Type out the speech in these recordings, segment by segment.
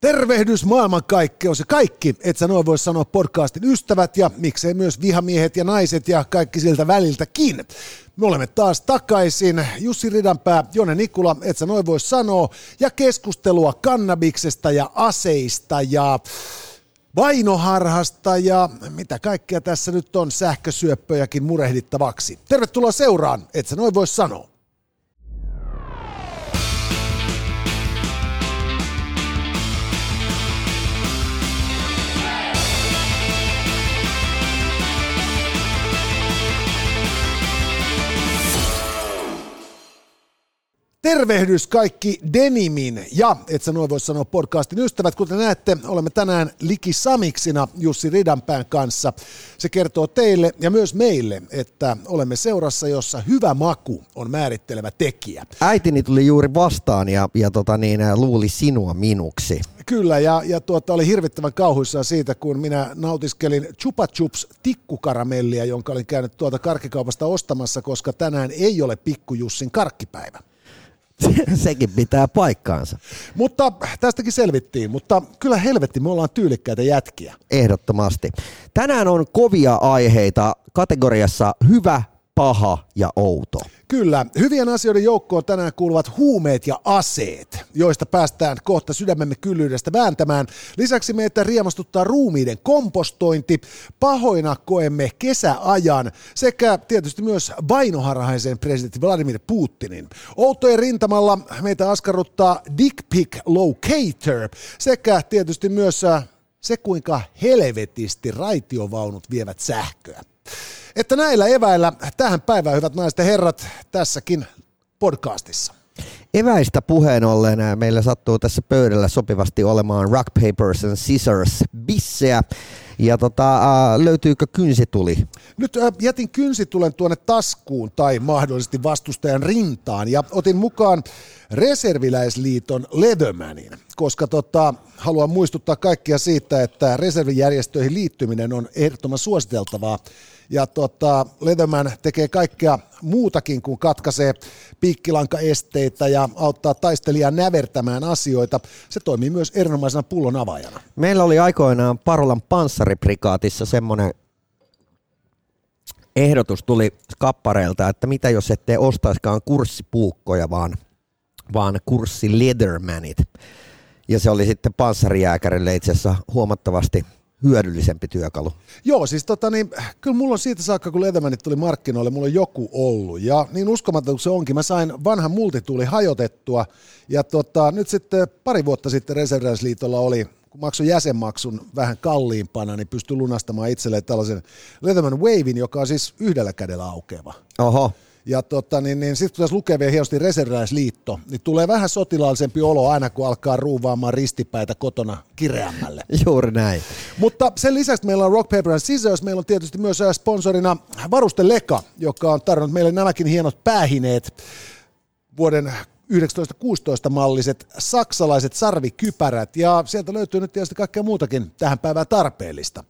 Tervehdys maailmankaikkeus ja kaikki, et sä noin voi sanoa podcastin ystävät ja miksei myös vihamiehet ja naiset ja kaikki siltä väliltäkin. Me olemme taas takaisin. Jussi Ridanpää, Jone Nikula, et sä noin voi sanoa. Ja keskustelua kannabiksesta ja aseista ja vainoharhasta ja mitä kaikkea tässä nyt on sähkösyöppöjäkin murehdittavaksi. Tervetuloa seuraan, et sä noin voi sanoa. Tervehdys kaikki Denimin ja, et sä noin voi sanoa podcastin ystävät, kuten näette, olemme tänään Liki Samiksina Jussi Ridanpään kanssa. Se kertoo teille ja myös meille, että olemme seurassa, jossa hyvä maku on määrittelevä tekijä. Äitini tuli juuri vastaan ja, ja tota niin, luuli sinua minuksi. Kyllä, ja, ja tuota, oli hirvittävän kauhuissaan siitä, kun minä nautiskelin Chupa Chups tikkukaramellia, jonka olin käynyt tuolta karkkikaupasta ostamassa, koska tänään ei ole pikkujussin karkkipäivä. Sekin pitää paikkaansa. Mutta tästäkin selvittiin, mutta kyllä helvetti, me ollaan tyylikkäitä jätkiä. Ehdottomasti. Tänään on kovia aiheita kategoriassa hyvä, paha ja outo. Kyllä, hyvien asioiden joukkoon tänään kuuluvat huumeet ja aseet, joista päästään kohta sydämemme kyllyydestä vääntämään. Lisäksi meitä riemastuttaa ruumiiden kompostointi, pahoina koemme kesäajan sekä tietysti myös vainoharhaisen presidentti Vladimir Putinin. Outojen rintamalla meitä askarruttaa Dick Pic Locator sekä tietysti myös äh, se, kuinka helvetisti raitiovaunut vievät sähköä. Että näillä eväillä tähän päivään, hyvät naiset ja herrat, tässäkin podcastissa. Eväistä puheen ollen meillä sattuu tässä pöydällä sopivasti olemaan Rock, Papers and Scissors bisseä. Ja tota, äh, löytyykö kynsituli? Nyt äh, jätin kynsitulen tuonne taskuun tai mahdollisesti vastustajan rintaan ja otin mukaan Reserviläisliiton Leathermanin, koska tota, haluan muistuttaa kaikkia siitä, että reservijärjestöihin liittyminen on ehdottoman suositeltavaa ja tota, Leatherman tekee kaikkea muutakin kuin katkaisee piikkilankaesteitä ja auttaa taistelijaa nävertämään asioita. Se toimii myös erinomaisena pullon avaajana. Meillä oli aikoinaan Parolan panssariprikaatissa semmoinen ehdotus tuli kappareilta, että mitä jos ette ostaiskaan kurssipuukkoja, vaan, vaan kurssi Leathermanit. Ja se oli sitten panssarijääkärille itse asiassa huomattavasti hyödyllisempi työkalu. Joo, siis tota niin, kyllä mulla on siitä saakka, kun Leathermanit tuli markkinoille, mulla on joku ollut. Ja niin uskomaton kuin se onkin, mä sain vanhan multituuli hajotettua. Ja tota, nyt sitten pari vuotta sitten Reserviläisliitolla oli, kun maksoi jäsenmaksun vähän kalliimpana, niin pystyi lunastamaan itselleen tällaisen Leatherman Wavein, joka on siis yhdellä kädellä aukeava. Oho. Ja tota, niin, niin sitten kun tässä lukee vielä hienosti reserviläisliitto, niin tulee vähän sotilaallisempi olo aina, kun alkaa ruuvaamaan ristipäitä kotona kireämmälle. Juuri näin. Mutta sen lisäksi meillä on Rock, Paper and Scissors, meillä on tietysti myös äh, sponsorina Varuste Leka, joka on tarjonnut meille nämäkin hienot päähineet vuoden 1916 malliset saksalaiset sarvikypärät ja sieltä löytyy nyt tietysti kaikkea muutakin tähän päivään tarpeellista.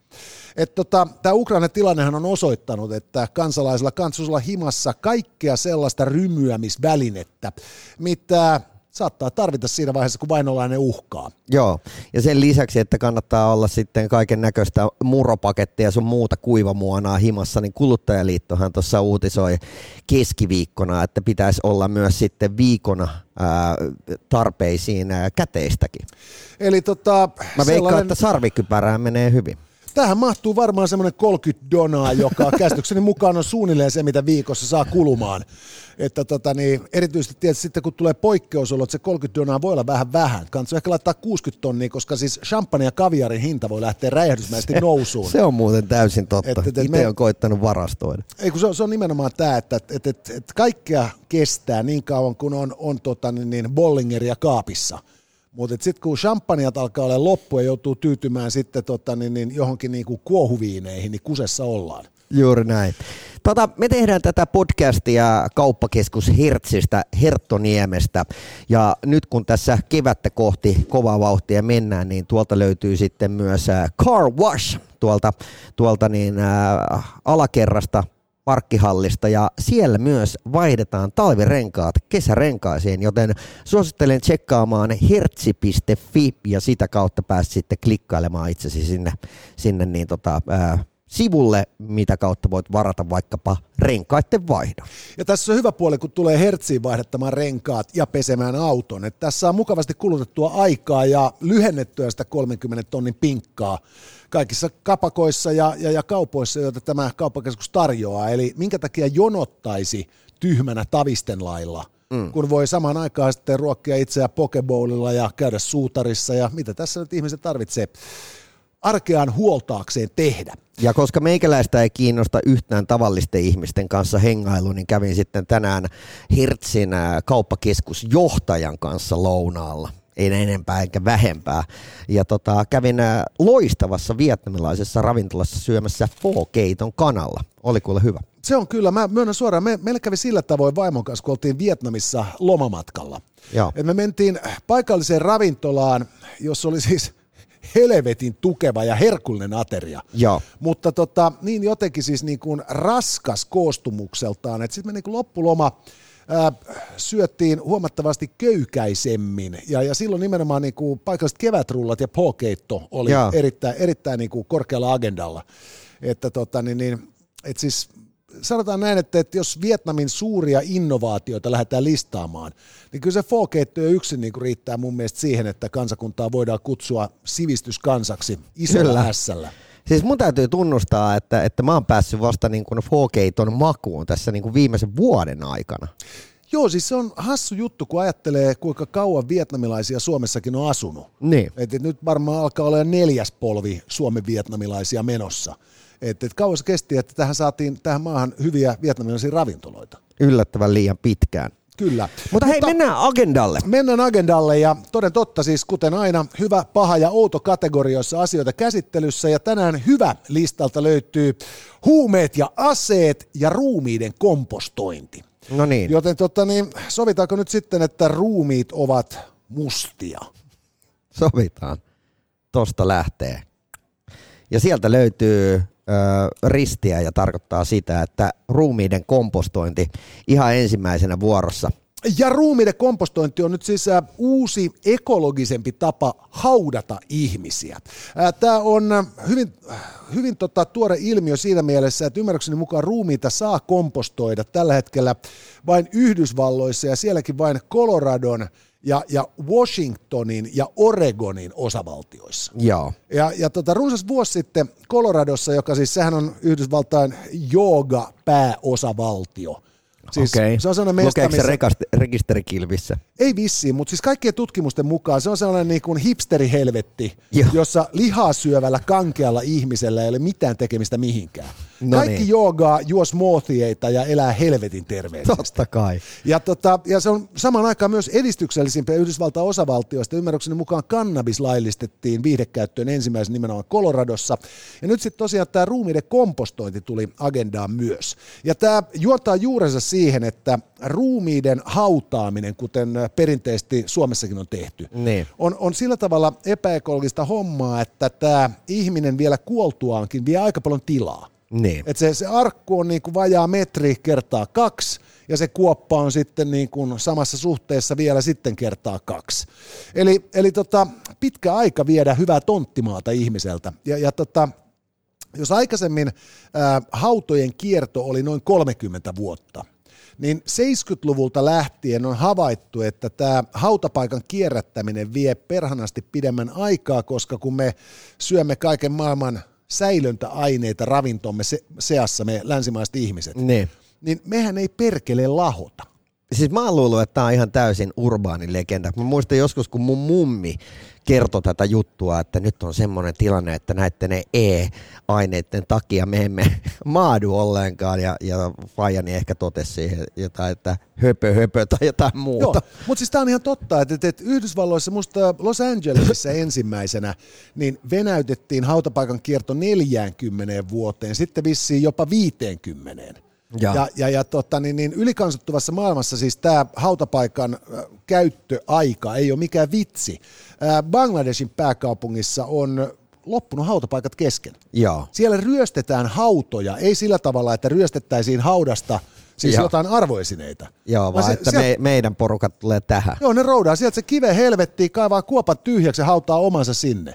tota, Tämä Ukrainan tilannehan on osoittanut, että kansalaisilla kansallisella himassa kaikkea sellaista rymyämisvälinettä, mitä saattaa tarvita siinä vaiheessa, kun vainolainen uhkaa. Joo, ja sen lisäksi, että kannattaa olla sitten kaiken näköistä muropakettia ja sun muuta kuivamuonaa himassa, niin kuluttajaliittohan tuossa uutisoi keskiviikkona, että pitäisi olla myös sitten viikona ää, tarpeisiin ää, käteistäkin. Eli tota, Mä veikkaan, sellainen... että sarvikypärään menee hyvin. Tähän mahtuu varmaan semmoinen 30 donaa, joka käsitykseni mukaan on suunnilleen se, mitä viikossa saa kulumaan. Että tota, niin, erityisesti tietysti sitten, kun tulee poikkeusolot, se 30 donaa voi olla vähän vähän. Kannattaa ehkä laittaa 60 tonnia, koska siis champagne ja kaviarin hinta voi lähteä räjähdysmäisesti se, nousuun. Se on muuten täysin totta. Et, et, Itse me, on koittanut varastoida. Ei, kun se, on, se on nimenomaan tämä, että et, et, et, et kaikkea kestää niin kauan, kun on, on tota, niin, niin Bollingeria kaapissa – mutta sitten kun champagneat alkaa olla loppu ja joutuu tyytymään sitten tota, niin, niin johonkin niin kuin kuohuviineihin, niin kusessa ollaan. Juuri näin. Tota, me tehdään tätä podcastia kauppakeskus Hertzistä, Herttoniemestä. Ja nyt kun tässä kevättä kohti kovaa vauhtia mennään, niin tuolta löytyy sitten myös äh, Car Wash tuolta, tuolta niin, äh, alakerrasta parkkihallista ja siellä myös vaihdetaan talvirenkaat kesärenkaisiin, joten suosittelen tsekkaamaan hertsi.fi ja sitä kautta pääst sitten klikkailemaan itsesi sinne, sinne niin tota, ää, sivulle, mitä kautta voit varata vaikkapa renkaiden vaihdon. Ja tässä on hyvä puoli, kun tulee hertsiin vaihdettamaan renkaat ja pesemään auton. Että tässä on mukavasti kulutettua aikaa ja lyhennettyä sitä 30 tonnin pinkkaa kaikissa kapakoissa ja, ja, ja kaupoissa, joita tämä kauppakeskus tarjoaa. Eli minkä takia jonottaisi tyhmänä tavisten lailla, mm. kun voi samaan aikaan sitten ruokkia itseä pokebowlilla ja käydä suutarissa ja mitä tässä nyt ihmiset tarvitsee arkeaan huoltaakseen tehdä. Ja koska meikäläistä ei kiinnosta yhtään tavallisten ihmisten kanssa hengailu, niin kävin sitten tänään Hertzin kauppakeskusjohtajan kanssa lounaalla. Ei enempää eikä vähempää. Ja tota, kävin loistavassa vietnamilaisessa ravintolassa syömässä Fo-keiton kanalla. Oli kuule hyvä. Se on kyllä, mä myönnän suoraan, me, meillä kävi sillä tavoin vaimon kanssa, kun oltiin Vietnamissa lomamatkalla. Joo. Et me mentiin paikalliseen ravintolaan, jossa oli siis helvetin tukeva ja herkullinen ateria. Joo. Mutta tota, niin jotenkin siis niin kuin raskas koostumukseltaan, että sitten me niin kuin loppuloma ää, syöttiin huomattavasti köykäisemmin ja, ja silloin nimenomaan niin kuin paikalliset kevätrullat ja pokeitto oli Joo. erittäin, erittäin niin kuin korkealla agendalla. Että tota, niin, niin, et siis sanotaan näin, että, että jos Vietnamin suuria innovaatioita lähdetään listaamaan, niin kyllä se 4 yksin niin riittää mun mielestä siihen, että kansakuntaa voidaan kutsua sivistyskansaksi isolla ässällä. Siis mun täytyy tunnustaa, että, että mä oon päässyt vasta niin kuin 4 makuun tässä niin kuin viimeisen vuoden aikana. Joo, siis se on hassu juttu, kun ajattelee, kuinka kauan vietnamilaisia Suomessakin on asunut. Niin. Et, et nyt varmaan alkaa olla neljäs polvi Suomen vietnamilaisia menossa. Et, et kauas kesti, että tähän saatiin tähän maahan hyviä vietnamilaisia ravintoloita. Yllättävän liian pitkään. Kyllä. Mutta hei, Mutta mennään agendalle. Mennään agendalle ja toden totta siis kuten aina hyvä, paha ja outo kategorioissa asioita käsittelyssä ja tänään hyvä listalta löytyy huumeet ja aseet ja ruumiiden kompostointi. No niin. Joten totta, niin, sovitaanko nyt sitten, että ruumiit ovat mustia? Sovitaan. Tosta lähtee. Ja sieltä löytyy ristiä ja tarkoittaa sitä, että ruumiiden kompostointi ihan ensimmäisenä vuorossa. Ja ruumiiden kompostointi on nyt siis uusi ekologisempi tapa haudata ihmisiä. Tämä on hyvin, hyvin tota, tuore ilmiö siinä mielessä, että ymmärrykseni mukaan ruumiita saa kompostoida tällä hetkellä vain Yhdysvalloissa ja sielläkin vain Coloradon ja, ja Washingtonin ja Oregonin osavaltioissa. Joo. Ja, ja tota, runsas vuosi sitten Coloradossa, joka siis sehän on Yhdysvaltain jooga pääosavaltio, Siis okay. Se on sellainen mesta, missä... se rekast- rekisterikilvissä? Ei vissiin, mutta siis kaikkien tutkimusten mukaan se on sellainen niin kuin hipsterihelvetti, Joo. jossa lihaa syövällä kankealla ihmisellä ei ole mitään tekemistä mihinkään. No Kaikki niin. joogaa, juo smoothieita ja elää helvetin terveellisesti. Totta kai. Ja, tota, ja se on samaan aikaan myös edistyksellisimpiä Yhdysvaltain osavaltioista. Ymmärrykseni mukaan kannabis laillistettiin viihdekäyttöön ensimmäisen nimenomaan Coloradossa. Ja nyt sitten tosiaan tämä ruumiiden kompostointi tuli agendaan myös. Ja tämä juotaa juurensa siihen, että ruumiiden hautaaminen, kuten perinteisesti Suomessakin on tehty, niin. on, on sillä tavalla epäekologista hommaa, että tämä ihminen vielä kuoltuaankin vie aika paljon tilaa. Niin. Et se, se arkku on niin kuin vajaa metri kertaa kaksi, ja se kuoppa on sitten niin kuin samassa suhteessa vielä sitten kertaa kaksi. Eli, eli tota, pitkä aika viedä hyvää tonttimaata ihmiseltä. Ja, ja tota, jos aikaisemmin ää, hautojen kierto oli noin 30 vuotta, niin 70-luvulta lähtien on havaittu, että tämä hautapaikan kierrättäminen vie perhanasti pidemmän aikaa, koska kun me syömme kaiken maailman säilöntäaineita ravintomme se, seassa, me länsimaiset ihmiset, niin. niin mehän ei perkele lahota. Siis mä oon luullut, että tämä on ihan täysin urbaani legenda. Mä muistan joskus, kun mun mummi kertoi tätä juttua, että nyt on semmoinen tilanne, että näiden E-aineiden takia me emme maadu ollenkaan. Ja, ja Fajani ehkä totesi siihen jotain, että höpö höpö tai jotain muuta. Joo, mutta siis tämä on ihan totta, että, että Yhdysvalloissa, musta Los Angelesissa ensimmäisenä, niin venäytettiin hautapaikan kierto 40 vuoteen, sitten vissiin jopa 50. Ja, ja, ja, ja tota, niin, niin ylikansattuvassa maailmassa siis tämä hautapaikan käyttöaika ei ole mikään vitsi. Bangladeshin pääkaupungissa on loppunut hautapaikat kesken. Joo. Siellä ryöstetään hautoja, ei sillä tavalla, että ryöstettäisiin haudasta siis Joo. jotain arvoesineitä. Joo, vaan se- että sieltä- me, meidän porukat tulee tähän. Joo, ne roudaa sieltä se kive helvettiin, kaivaa kuopat tyhjäksi ja hautaa omansa sinne.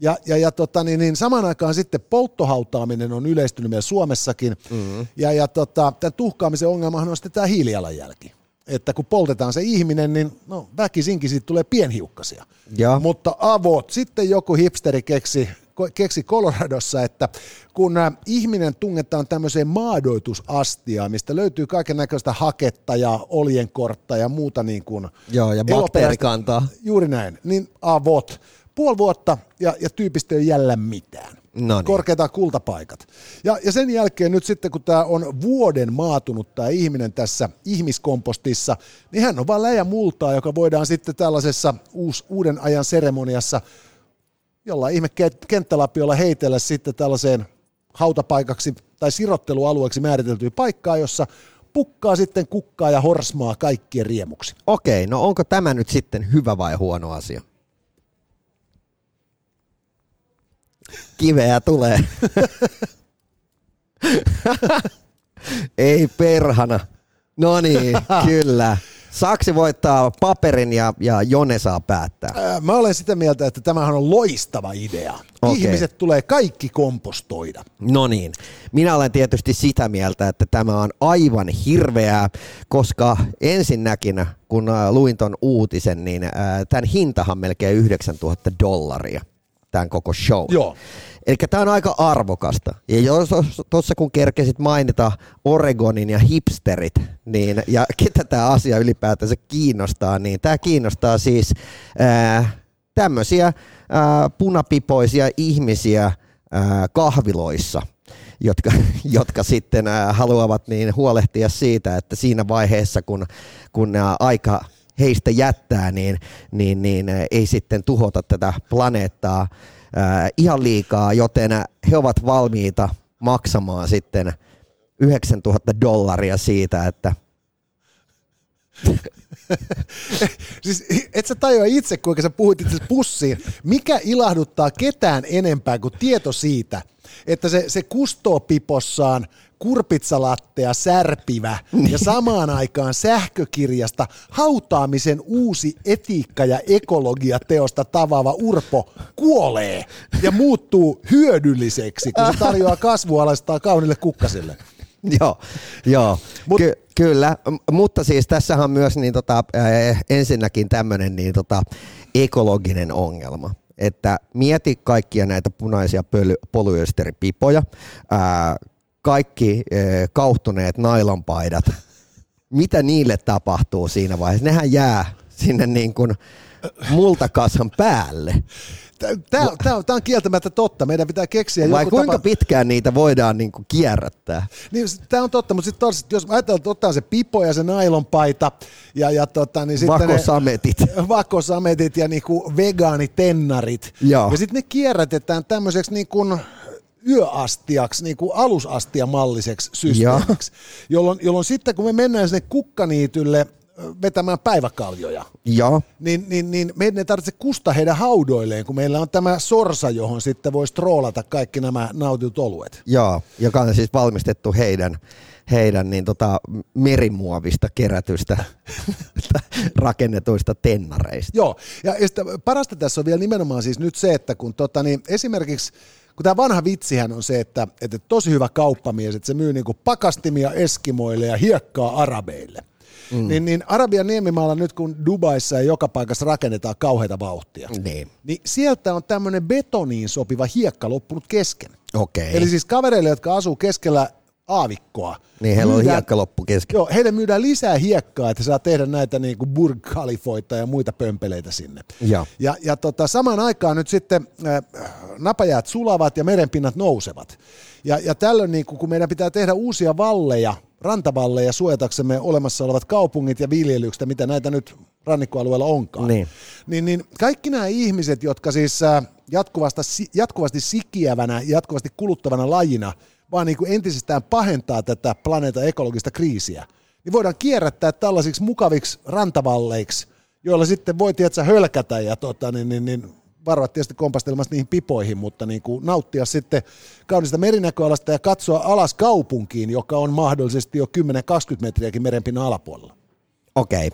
Ja, ja, ja tota, niin, niin samaan aikaan sitten polttohautaaminen on yleistynyt meillä Suomessakin. Mm-hmm. Ja, ja tota, tämän tuhkaamisen ongelmahan on sitten tämä hiilijalanjälki. Että kun poltetaan se ihminen, niin no, väkisinkin siitä tulee pienhiukkasia. Joo. Mutta avot, sitten joku hipsteri keksi, keksi Coloradossa, että kun ä, ihminen tungetaan tämmöiseen maadoitusastiaan, mistä löytyy kaiken näköistä haketta ja oljenkortta ja muuta niin kuin Joo, ja bakteerikantaa. Juuri näin, niin avot. Puoli vuotta ja, ja tyypistä ei ole jällä mitään. No niin. Korkeita kultapaikat. Ja, ja sen jälkeen nyt sitten, kun tämä on vuoden maatunut tämä ihminen tässä ihmiskompostissa, niin hän on vaan läjä multaa, joka voidaan sitten tällaisessa uus, uuden ajan seremoniassa jollain ihme ke- kenttälapiolla heitellä sitten tällaiseen hautapaikaksi tai sirottelualueeksi määriteltyä paikkaa, jossa pukkaa sitten kukkaa ja horsmaa kaikkien riemuksi. Okei, no onko tämä nyt sitten hyvä vai huono asia? Kiveä tulee. Ei perhana. No niin, kyllä. Saksi voittaa paperin ja, ja Jone saa päättää. Ää, Mä olen sitä mieltä, että tämähän on loistava idea. Okei. Ihmiset tulee kaikki kompostoida. No niin, minä olen tietysti sitä mieltä, että tämä on aivan hirveää, koska ensinnäkin, kun luin ton uutisen, niin tämän hintahan melkein 9000 dollaria, tämän koko show. Joo. Eli tämä on aika arvokasta. Ja jos tuossa kun kerkesit mainita Oregonin ja hipsterit, niin, ja ketä tämä asia ylipäätänsä kiinnostaa, niin tämä kiinnostaa siis ää, tämmöisiä ää, punapipoisia ihmisiä ää, kahviloissa, jotka, jotka sitten haluavat niin huolehtia siitä, että siinä vaiheessa, kun, kun aika heistä jättää, niin, niin, niin ei sitten tuhota tätä planeettaa ihan liikaa, joten he ovat valmiita maksamaan sitten 9000 dollaria siitä, että Siis et sä tajua itse, kuinka sä puhuit itse pussiin. Mikä ilahduttaa ketään enempää kuin tieto siitä, että se, se kustoo pipossaan kurpitsalattea särpivä ja samaan aikaan sähkökirjasta hautaamisen uusi etiikka- ja ekologiateosta tavaava Urpo kuolee ja muuttuu hyödylliseksi, kun se tarjoaa kasvualaistaa kaunille kukkasille. Joo, joo. Mut- Ky- kyllä, mutta siis tässähän on myös niin tota, äh, ensinnäkin tämmöinen niin tota, ekologinen ongelma. Että mieti kaikkia näitä punaisia pöly- polyesteripipoja, ää, kaikki äh, kauhtuneet nailonpaidat. Mitä niille tapahtuu siinä vaiheessa? Nehän jää sinne niin kuin multakashan päälle. Tämä, tämä, on, tämä on kieltämättä totta. Meidän pitää keksiä Vai joku kuinka tapa. pitkään niitä voidaan niin kuin kierrättää? Niin, tämä on totta, mutta sitten jos ajatellaan, että ottaa se pipo ja se nailonpaita ja, ja tota, niin sitten Vakosametit. ne vakosametit ja niinku vegaanitennarit. Joo. Ja sitten ne kierrätetään tämmöiseksi niinku yöastiaksi, niin kuin alusastiamalliseksi systeemiksi, jolloin, jolloin sitten kun me mennään sinne kukkaniitylle vetämään päiväkaljoja, Joo. niin, niin, niin meidän ei tarvitse kusta heidän haudoilleen, kun meillä on tämä sorsa, johon sitten voi stroolata kaikki nämä nautitut oluet. Joo, joka on siis valmistettu heidän, heidän niin tota, merimuovista kerätystä rakennetuista tennareista. Joo, ja, ja parasta tässä on vielä nimenomaan siis nyt se, että kun tota, niin esimerkiksi kun tämä vanha vitsihän on se, että, että tosi hyvä kauppamies, että se myy niinku pakastimia eskimoille ja hiekkaa arabeille. Mm. Niin, niin Arabian niemimaalla nyt kun Dubaissa ja joka paikassa rakennetaan kauheita vauhtia, Niin, niin sieltä on tämmöinen betoniin sopiva hiekka loppunut kesken. okei. Eli siis kavereille, jotka asuu keskellä aavikkoa. Niin heillä on myydään- hiekka loppu kesken. Joo, heille myydään lisää hiekkaa, että saa tehdä näitä niin kuin Burj Khalifoita ja muita pömpeleitä sinne. Joo. Ja, ja tota, samaan aikaan nyt sitten äh, napajäät sulavat ja merenpinnat nousevat. Ja, ja tällöin niin kun meidän pitää tehdä uusia valleja, rantavalleja suojataksemme olemassa olevat kaupungit ja viljelykset, mitä näitä nyt rannikkoalueella onkaan. Niin. Niin, niin kaikki nämä ihmiset, jotka siis äh, jatkuvasti, jatkuvasti sikiävänä, jatkuvasti kuluttavana lajina, vaan niin kuin entisestään pahentaa tätä planeetan ekologista kriisiä, niin voidaan kierrättää tällaisiksi mukaviksi rantavalleiksi, joilla sitten voi tietysti hölkätä ja tota, niin, niin, niin, varoa tietysti kompastelemassa niihin pipoihin, mutta niin kuin nauttia sitten kaunista merinäköalasta ja katsoa alas kaupunkiin, joka on mahdollisesti jo 10-20 metriäkin merenpinnan alapuolella. Okei.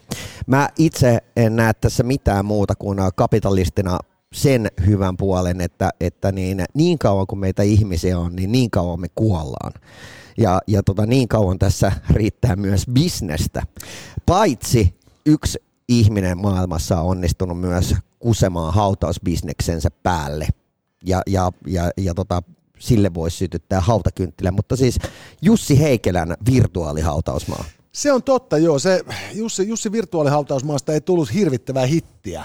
Mä itse en näe tässä mitään muuta kuin kapitalistina sen hyvän puolen, että, että niin, niin kauan kuin meitä ihmisiä on, niin niin kauan me kuollaan. Ja, ja tota, niin kauan tässä riittää myös bisnestä. Paitsi yksi ihminen maailmassa on onnistunut myös kusemaan hautausbisneksensä päälle. Ja, ja, ja, ja tota, sille voisi sytyttää hautakynttilä, mutta siis Jussi Heikelän virtuaalihautausmaa. Se on totta, joo. Se Jussi, Jussi virtuaalihautausmaasta ei tullut hirvittävää hittiä,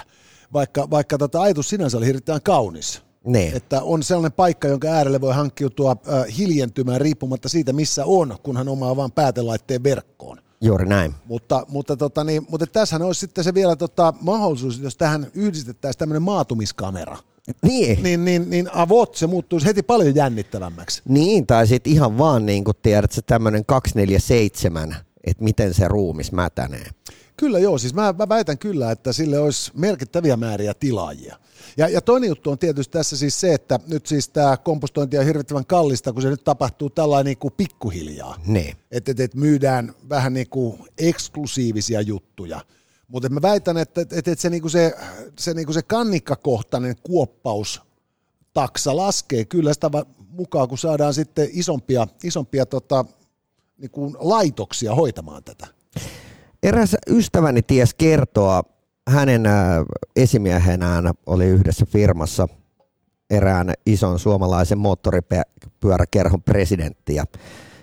vaikka, vaikka tota ajatus sinänsä oli hirvittävän kaunis. Ne. Että on sellainen paikka, jonka äärelle voi hankkiutua äh, hiljentymään riippumatta siitä, missä on, kunhan omaa vain päätelaitteen verkkoon. Juuri näin. Mutta, mutta, tota, niin, mutta tässähän olisi sitten se vielä tota, mahdollisuus, jos tähän yhdistettäisiin tämmöinen maatumiskamera. Niin. Niin, niin, niin avot, se muuttuisi heti paljon jännittävämmäksi. Niin, tai sitten ihan vaan niin kuin tiedät, se tämmöinen 247, että miten se ruumis mätänee. Kyllä joo, siis mä, mä väitän kyllä, että sille olisi merkittäviä määriä tilaajia. Ja, ja toinen juttu on tietysti tässä siis se, että nyt siis tämä kompostointi on hirvittävän kallista, kun se nyt tapahtuu tällainen niin kuin pikkuhiljaa. Niin. Että et, et myydään vähän niin kuin eksklusiivisia juttuja. Mutta mä väitän, että et, et, et se, niinku se, se, niinku se kannikkakohtainen kuoppaus taksa laskee kyllä sitä mukaan, kun saadaan sitten isompia, isompia tota, niinku laitoksia hoitamaan tätä. Eräs ystäväni ties kertoa, hänen äh, esimiehenään oli yhdessä firmassa erään ison suomalaisen moottoripyöräkerhon presidentti ja,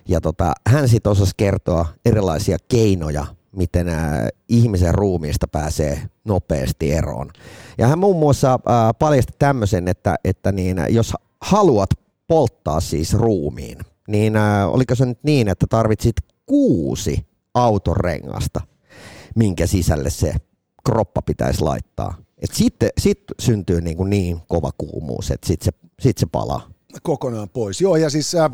ja tota, hän sitten osasi kertoa erilaisia keinoja, miten ä, äh, ihmisen ruumiista pääsee nopeasti eroon. Ja hän muun muassa ä, äh, paljasti tämmöisen, että, että niin, jos haluat polttaa siis ruumiin, niin ä, oliko se nyt niin, että tarvitsit kuusi autorengasta, minkä sisälle se kroppa pitäisi laittaa. Et sitten sit syntyy niin, kuin niin kova kuumuus, että sitten se, sit se palaa. Kokonaan pois. Joo, ja siis äh,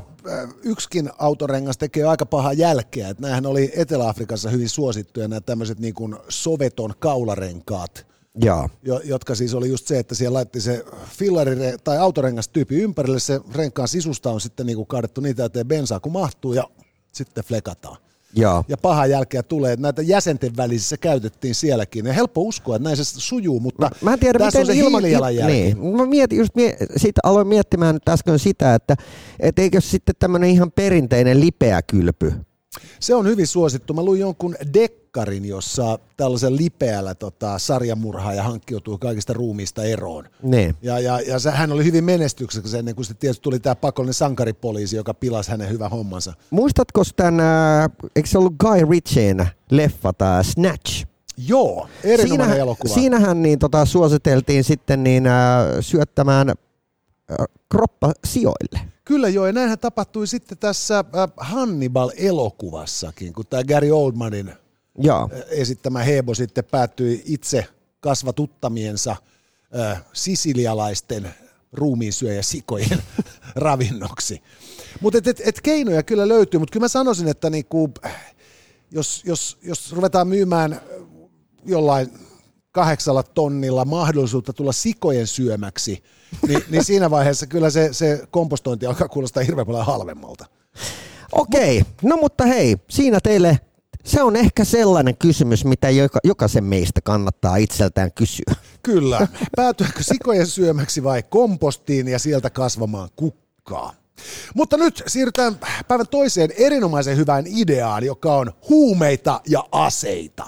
yksikin autorengas tekee aika pahaa jälkeä. Että näähän oli Etelä-Afrikassa hyvin suosittuja nämä tämmöiset niin kuin soveton kaularenkaat. Ja. Jo, jotka siis oli just se, että siellä laitti se fillari tai autorengastyyppi ympärille, se renkaan sisusta on sitten niin kuin kaadettu niitä täyteen bensaa kun mahtuu ja sitten flekataan. Ja, ja paha jälkeä tulee. Että näitä jäsenten välisissä käytettiin sielläkin. Ja helppo uskoa, että näin se sujuu, mutta mä, mä en tiedä, tässä miten on se ilman, niin. Mä mietin, just mie, siitä aloin miettimään nyt äsken sitä, että et eikö sitten tämmöinen ihan perinteinen lipeä kylpy se on hyvin suosittu. Mä luin jonkun dekkarin, jossa tällaisen lipeällä tota, ja hankkiutui kaikista ruumiista eroon. Ne. Ja, ja, ja se, hän oli hyvin menestykseksi ennen kuin se tietysti tuli tämä pakollinen sankaripoliisi, joka pilasi hänen hyvän hommansa. Muistatko tämän, äh, eikö se ollut Guy Ritchien leffa, tämä Snatch? Joo, erinomainen siinähän, elokuva. Siinähän niin, tota, suositeltiin sitten niin, äh, syöttämään äh, kroppa sijoille. Kyllä joo, ja näinhän tapahtui sitten tässä äh, Hannibal-elokuvassakin, kun tämä Gary Oldmanin ja. Äh, esittämä Hebo sitten päättyi itse kasvatuttamiensa äh, sisilialaisten ruumiinsyöjä sikojen ravinnoksi. Mutta et, et, et keinoja kyllä löytyy, mutta kyllä mä sanoisin, että niinku, jos, jos, jos ruvetaan myymään jollain kahdeksalla tonnilla mahdollisuutta tulla sikojen syömäksi, niin, niin siinä vaiheessa kyllä se, se kompostointi alkaa kuulostaa hirveän paljon halvemmalta. Okei, no mutta hei, siinä teille se on ehkä sellainen kysymys, mitä joka, jokaisen meistä kannattaa itseltään kysyä. Kyllä. Päätyäkö sikojen syömäksi vai kompostiin ja sieltä kasvamaan kukkaa? Mutta nyt siirrytään päivän toiseen erinomaisen hyvään ideaan, joka on huumeita ja aseita.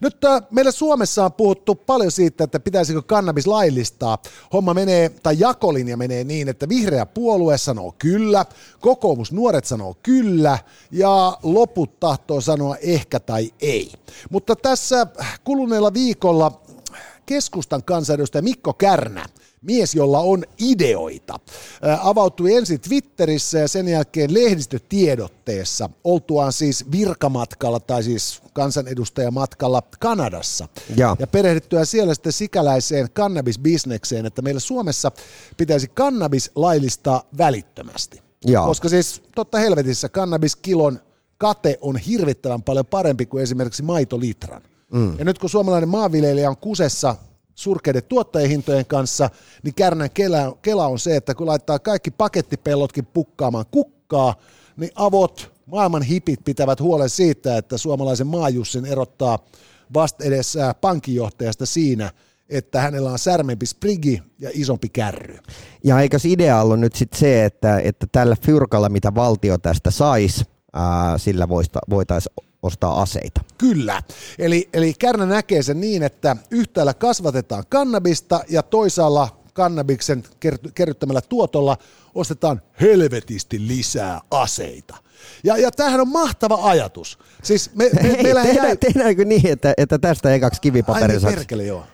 Nyt äh, meillä Suomessa on puhuttu paljon siitä, että pitäisikö kannabis laillistaa. Homma menee, tai jakolinja menee niin, että vihreä puolue sanoo kyllä, kokoomus nuoret sanoo kyllä, ja loput tahtoo sanoa ehkä tai ei. Mutta tässä kuluneella viikolla keskustan kansanedustaja Mikko Kärnä mies, jolla on ideoita. Avautui ensin Twitterissä ja sen jälkeen lehdistötiedotteessa, oltuaan siis virkamatkalla tai siis kansanedustajamatkalla Kanadassa. Ja, ja perehdyttyä siellä sitten sikäläiseen kannabisbisnekseen, että meillä Suomessa pitäisi kannabis laillistaa välittömästi. Ja. Koska siis totta helvetissä kannabiskilon kate on hirvittävän paljon parempi kuin esimerkiksi maitolitran. Mm. Ja nyt kun suomalainen maanviljelijä on kusessa surkeiden tuottajahintojen kanssa, niin Kärnän kela, kela on se, että kun laittaa kaikki pakettipellotkin pukkaamaan kukkaa, niin avot, maailman hipit pitävät huolen siitä, että suomalaisen maajussin erottaa vasta edes pankinjohtajasta siinä, että hänellä on särmempi sprigi ja isompi kärry. Ja eikös idea ollut nyt sitten se, että, että tällä fyrkalla, mitä valtio tästä saisi, sillä voitaisiin ostaa aseita. Kyllä. Eli, eli Kärnä näkee sen niin, että yhtäällä kasvatetaan kannabista ja toisaalla kannabiksen kerryttämällä tuotolla ostetaan helvetisti lisää aseita. Ja, ja tämähän on mahtava ajatus. Siis me, me, Hei, tehdään, jäi... tehdäänkö niin, että, että tästä ekaksi kivipaperi Ai niin, perkele, joo.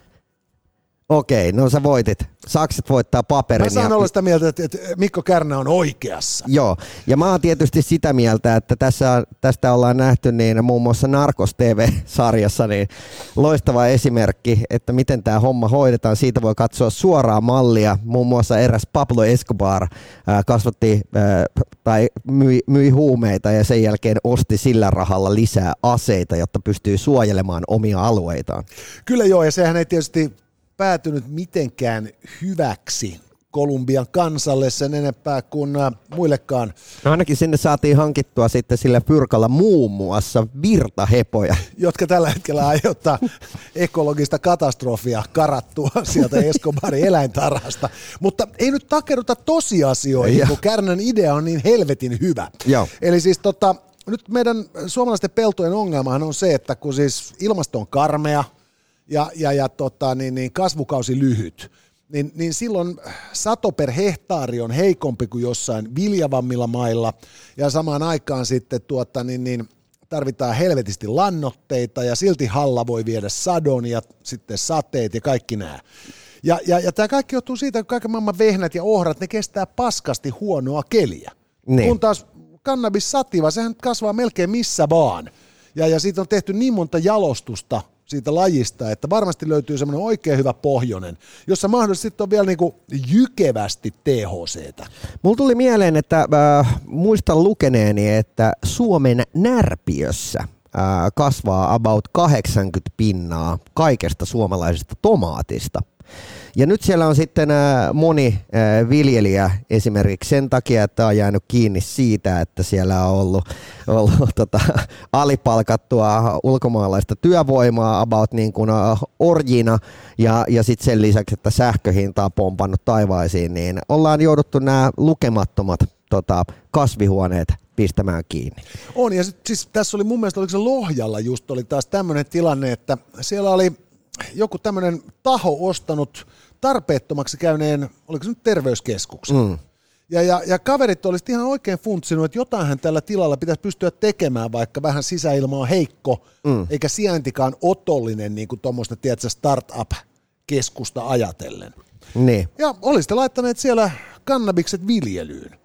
Okei, no sä voitit. Sakset voittaa paperin. Mä saan ja... olla sitä mieltä, että Mikko Kärnä on oikeassa. Joo, ja mä oon tietysti sitä mieltä, että tässä, tästä ollaan nähty niin muun muassa Narcos TV-sarjassa niin loistava esimerkki, että miten tämä homma hoidetaan. Siitä voi katsoa suoraa mallia. Muun muassa eräs Pablo Escobar kasvatti tai myi, myi huumeita ja sen jälkeen osti sillä rahalla lisää aseita, jotta pystyy suojelemaan omia alueitaan. Kyllä joo, ja sehän ei tietysti päätynyt mitenkään hyväksi Kolumbian kansalle sen enempää kuin äh, muillekaan. No ainakin sinne saatiin hankittua sitten sillä pyrkalla muun muassa virtahepoja. Jotka tällä hetkellä aiheuttaa ekologista katastrofia karattua sieltä Escobarin eläintarhasta. Mutta ei nyt takeruta tosiasioihin, ja. kun Kärnän idea on niin helvetin hyvä. Joo. Eli siis tota, nyt meidän suomalaisten peltojen ongelmahan on se, että kun siis ilmasto on karmea, ja, ja, ja tota, niin, niin kasvukausi lyhyt, niin, niin silloin sato per hehtaari on heikompi kuin jossain viljavammilla mailla, ja samaan aikaan sitten tuota, niin, niin, tarvitaan helvetisti lannotteita, ja silti halla voi viedä sadon, ja sitten sateet ja kaikki nämä. Ja, ja, ja tämä kaikki johtuu siitä, että kaiken maailman vehnät ja ohrat, ne kestää paskasti huonoa keliä. Niin. Kun taas kannabis sativa, sehän kasvaa melkein missä vaan. Ja, ja siitä on tehty niin monta jalostusta siitä lajista, että varmasti löytyy semmoinen oikein hyvä pohjonen, jossa mahdollisesti on vielä niinku jykevästi THCtä. Mulla tuli mieleen, että äh, muistan lukeneeni, että Suomen närpiössä äh, kasvaa about 80 pinnaa kaikesta suomalaisesta tomaatista. Ja nyt siellä on sitten äh, moni äh, viljelijä esimerkiksi sen takia, että on jäänyt kiinni siitä, että siellä on ollut, ollut tota, alipalkattua ulkomaalaista työvoimaa about niin kuin äh, orjina ja, ja sitten sen lisäksi, että sähköhinta on pompannut taivaisiin, niin ollaan jouduttu nämä lukemattomat tota, kasvihuoneet pistämään kiinni. On, ja sit, siis tässä oli mun mielestä, oliko se Lohjalla just oli taas tämmöinen tilanne, että siellä oli joku tämmöinen taho ostanut tarpeettomaksi käyneen, oliko se nyt terveyskeskuksen. Mm. Ja, ja, ja kaverit olisivat ihan oikein funtsinut, että jotainhan tällä tilalla pitäisi pystyä tekemään, vaikka vähän sisäilma on heikko, mm. eikä sijaintikaan otollinen niin kuin tuommoista, tiedätkö, startup-keskusta ajatellen. Niin. Ja olisitte laittaneet siellä kannabikset viljelyyn.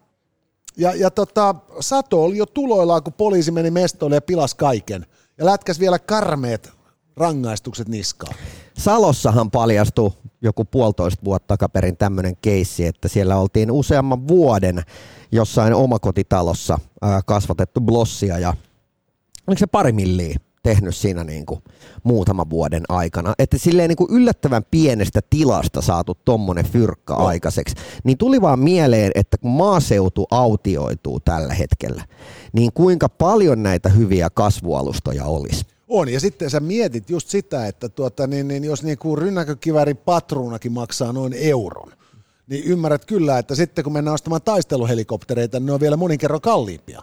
Ja, ja tota, sato oli jo tuloillaan, kun poliisi meni mestoille ja pilas kaiken. Ja lätkäs vielä karmeet rangaistukset niskaan. Salossahan paljastui joku puolitoista vuotta takaperin tämmöinen keissi, että siellä oltiin useamman vuoden jossain omakotitalossa kasvatettu blossia ja oliko se pari milliä tehnyt siinä niin kuin muutaman vuoden aikana. Että silleen niin kuin yllättävän pienestä tilasta saatu tommonen fyrkka oh. aikaiseksi. Niin tuli vaan mieleen, että kun maaseutu autioituu tällä hetkellä, niin kuinka paljon näitä hyviä kasvualustoja olisi. On, ja sitten sä mietit just sitä, että tuota, niin, niin jos niinku rynnäkökivärin patruunakin maksaa noin euron, niin ymmärrät kyllä, että sitten kun mennään ostamaan taisteluhelikoptereita, niin ne on vielä monin kerran kalliimpia.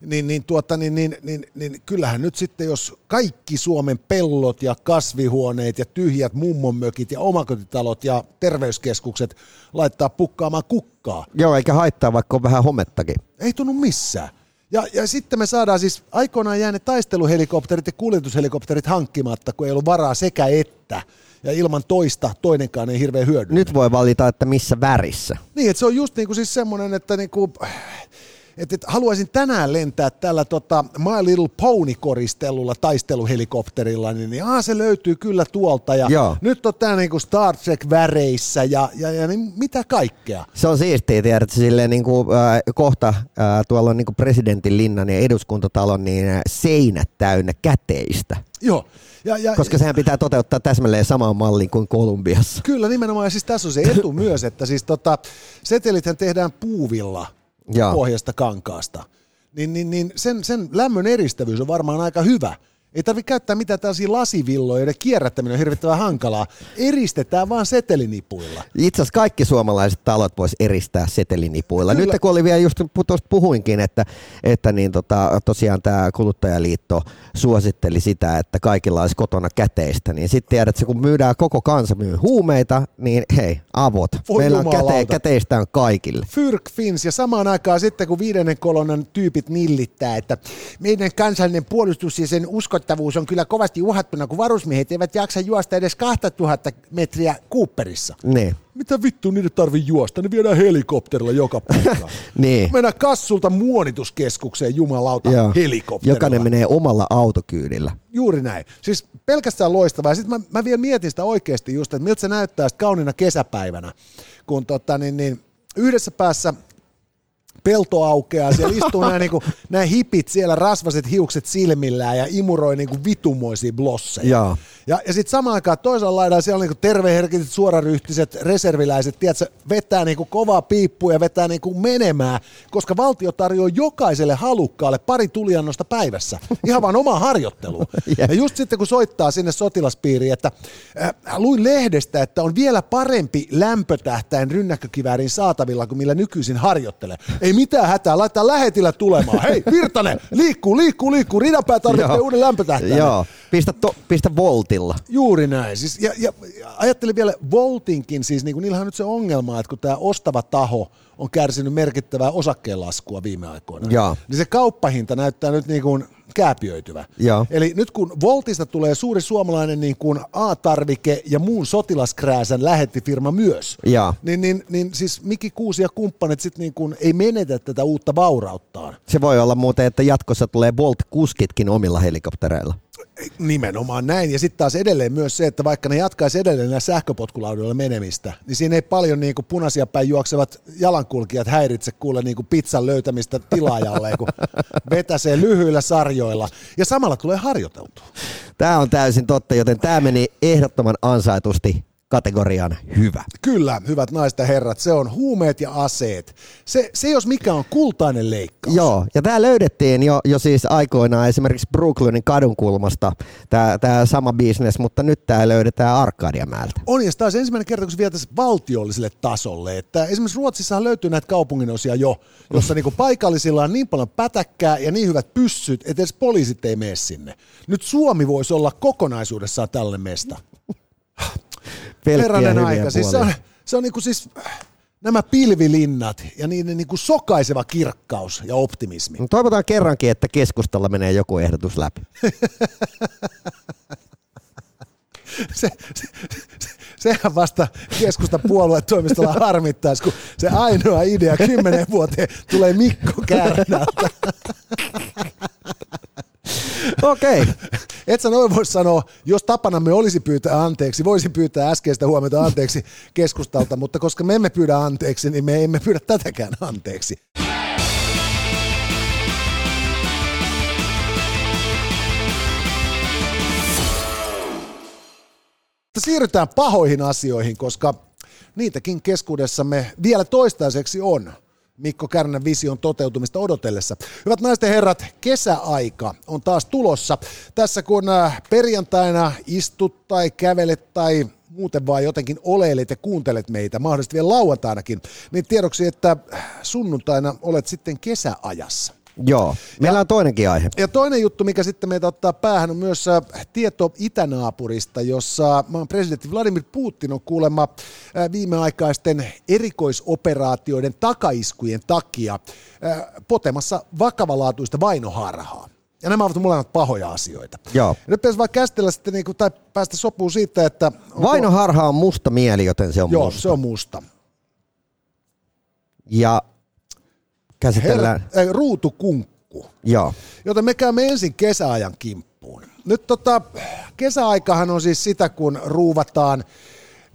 Niin, niin, tuota, niin, niin, niin, niin kyllähän nyt sitten, jos kaikki Suomen pellot ja kasvihuoneet ja tyhjät mummonmökit ja omakotitalot ja terveyskeskukset laittaa pukkaamaan kukkaa. Joo, eikä haittaa, vaikka on vähän homettakin. Ei tunnu missään. Ja, ja sitten me saadaan siis aikoinaan jääneet taisteluhelikopterit ja kuljetushelikopterit hankkimatta, kun ei ollut varaa sekä että. Ja ilman toista toinenkaan ei hirveän hyödy. Nyt voi valita, että missä värissä. Niin, että se on just niin kuin siis semmoinen, että niin kuin, että, että haluaisin tänään lentää tällä tota My Little Pony-koristellulla taisteluhelikopterilla, niin, niin aa, se löytyy kyllä tuolta. Ja Joo. nyt on tää niinku Star Trek-väreissä ja, ja, ja niin mitä kaikkea. Se on siistiä, tiedät, silleen niin kuin, äh, kohta äh, tuolla on niin kuin presidentin linnan ja eduskuntatalon niin äh, seinät täynnä käteistä. Joo. Ja, ja, Koska sehän pitää toteuttaa täsmälleen samaan malliin kuin Kolumbiassa. Kyllä nimenomaan, ja siis tässä on se etu myös, että siis tota, setelithän tehdään puuvilla Joo. pohjasta kankaasta. Niin, niin, niin sen, sen lämmön eristävyys on varmaan aika hyvä. Ei tarvitse käyttää mitään tällaisia lasivilloja, joiden kierrättäminen on hirvittävän hankalaa. Eristetään vaan setelinipuilla. Itse asiassa kaikki suomalaiset talot vois eristää setelinipuilla. Kyllä. Nyt kun oli vielä just tuosta puhuinkin, että, että niin tota, tosiaan tämä kuluttajaliitto suositteli sitä, että kaikilla olisi kotona käteistä, niin sitten tiedät, että kun myydään koko kansa myy huumeita, niin hei, avot. Voi Meillä on käte, käteistä on kaikille. Fyrk Fins ja samaan aikaan sitten kun viidennen kolonnan tyypit nillittää, että meidän kansallinen puolustus ja sen uskottavuus on kyllä kovasti uhattuna, kun varusmiehet eivät jaksa juosta edes 2000 metriä Cooperissa. Niin. Mitä vittu niiden tarvii juosta? Ne viedään helikopterilla joka paikkaan. Niin. Mennään kassulta muonituskeskukseen jumalauta Joo. helikopterilla. Jokainen menee omalla autokyydillä. Juuri näin. Siis pelkästään loistavaa. Sitten mä, mä vielä mietin sitä oikeasti just, että miltä se näyttää kauniina kesäpäivänä, kun tota, niin, niin, yhdessä päässä pelto aukeaa, siellä istuu nämä, niinku, nämä hipit siellä, rasvaset hiukset silmillään ja imuroi niinku vitumoisia blosseja. Joo. Ja, ja sitten samaan aikaan toisella laidalla siellä on niinku terveherkiset, suoraryhtiset reserviläiset, tiedätkö, vetää niinku kovaa piippua ja vetää niinku menemään, koska valtio tarjoaa jokaiselle halukkaalle pari tuliannosta päivässä. Ihan vaan omaa harjoittelua. Ja just sitten kun soittaa sinne sotilaspiiriin, että äh, luin lehdestä, että on vielä parempi lämpötähtäin rynnäkkökiväärin saatavilla kuin millä nykyisin harjoittelee. Ei mitään hätää, laittaa lähetillä tulemaan. Hei, Virtanen, liikkuu, liikkuu, liikkuu. Rinapää tarvitsee uuden lämpötähtäimen. Joo, pistä, to, pistä voltilla. Juuri näin. Siis, ja, ja, ja ajattelin vielä Voltinkin, siis niin kuin, niillähän on nyt se ongelma, että kun tämä ostava taho on kärsinyt merkittävää osakkeenlaskua viime aikoina, Joo. niin se kauppahinta näyttää nyt niin kuin kääpiöityvä. Joo. Eli nyt kun Voltista tulee suuri suomalainen niin kuin A-tarvike ja muun sotilaskrääsän lähettifirma myös, Joo. niin, niin, niin siis Miki Kuusi ja kumppanit sit niin kuin ei menetä tätä uutta vaurauttaan. Se voi olla muuten, että jatkossa tulee Bolt-kuskitkin omilla helikoptereilla. Nimenomaan näin. Ja sitten taas edelleen myös se, että vaikka ne jatkaisi edelleen näillä sähköpotkulaudoilla menemistä, niin siinä ei paljon niin kuin punaisia päin juoksevat jalankulkijat häiritse kuule niin kuin pizzan löytämistä tilaajalle, kun vetäsee lyhyillä sarjoilla. Ja samalla tulee harjoiteltua. Tämä on täysin totta, joten tämä meni ehdottoman ansaitusti kategoriaan hyvä. Kyllä, hyvät naiset ja herrat, se on huumeet ja aseet. Se, se jos mikä on kultainen leikkaus. Joo, ja tämä löydettiin jo, jo siis aikoinaan esimerkiksi Brooklynin kadunkulmasta, tämä sama bisnes, mutta nyt tämä löydetään Arkadiamäeltä. On, ja taas ensimmäinen kerta, kun se vietäisiin valtiolliselle tasolle. Että esimerkiksi Ruotsissahan löytyy näitä kaupunginosia jo, jossa niinku paikallisilla on niin paljon pätäkkää ja niin hyvät pyssyt, että edes poliisit ei mene sinne. Nyt Suomi voisi olla kokonaisuudessaan tällainen mesta. Pelkkiä Herranen hyviä aika. Siis se on, puolia. se on niinku siis äh, nämä pilvilinnat ja niiden niinku sokaiseva kirkkaus ja optimismi. No Toivotaan kerrankin, että keskustalla menee joku ehdotus läpi. se, se, se, sehän vasta keskusta puoluetoimistolla harmittaisi, kun se ainoa idea kymmenen vuoteen tulee Mikko Kärnältä. Okei. Okay. Et sä noin voisi sanoa, jos tapanamme olisi pyytää anteeksi, voisi pyytää äskeistä huomiota anteeksi keskustalta, mutta koska me emme pyydä anteeksi, niin me emme pyydä tätäkään anteeksi. Siirrytään pahoihin asioihin, koska niitäkin keskuudessamme vielä toistaiseksi on. Mikko Kärnän vision toteutumista odotellessa. Hyvät naisten herrat, kesäaika on taas tulossa. Tässä kun äh, perjantaina istut tai kävelet tai muuten vaan jotenkin oleilet ja kuuntelet meitä, mahdollisesti vielä lauantainakin, niin tiedoksi, että sunnuntaina olet sitten kesäajassa. Joo, meillä on toinenkin aihe. Ja toinen juttu, mikä sitten meitä ottaa päähän, on myös äh, tieto itänaapurista, jossa maan presidentti Vladimir Putin on kuulemma äh, viimeaikaisten erikoisoperaatioiden takaiskujen takia äh, potemassa vakavalaatuista vainoharhaa. Ja nämä ovat molemmat pahoja asioita. Joo. Ja nyt pitäisi vaan käsitellä sitten, niin kuin, tai päästä sopuun siitä, että... onko- Vainoharha on musta mieli, joten se on Joo, musta. se on musta. Ja käsitellään. Her- ei, ruutukunkku. Joo. Joten me käymme ensin kesäajan kimppuun. Nyt tota, kesäaikahan on siis sitä, kun ruuvataan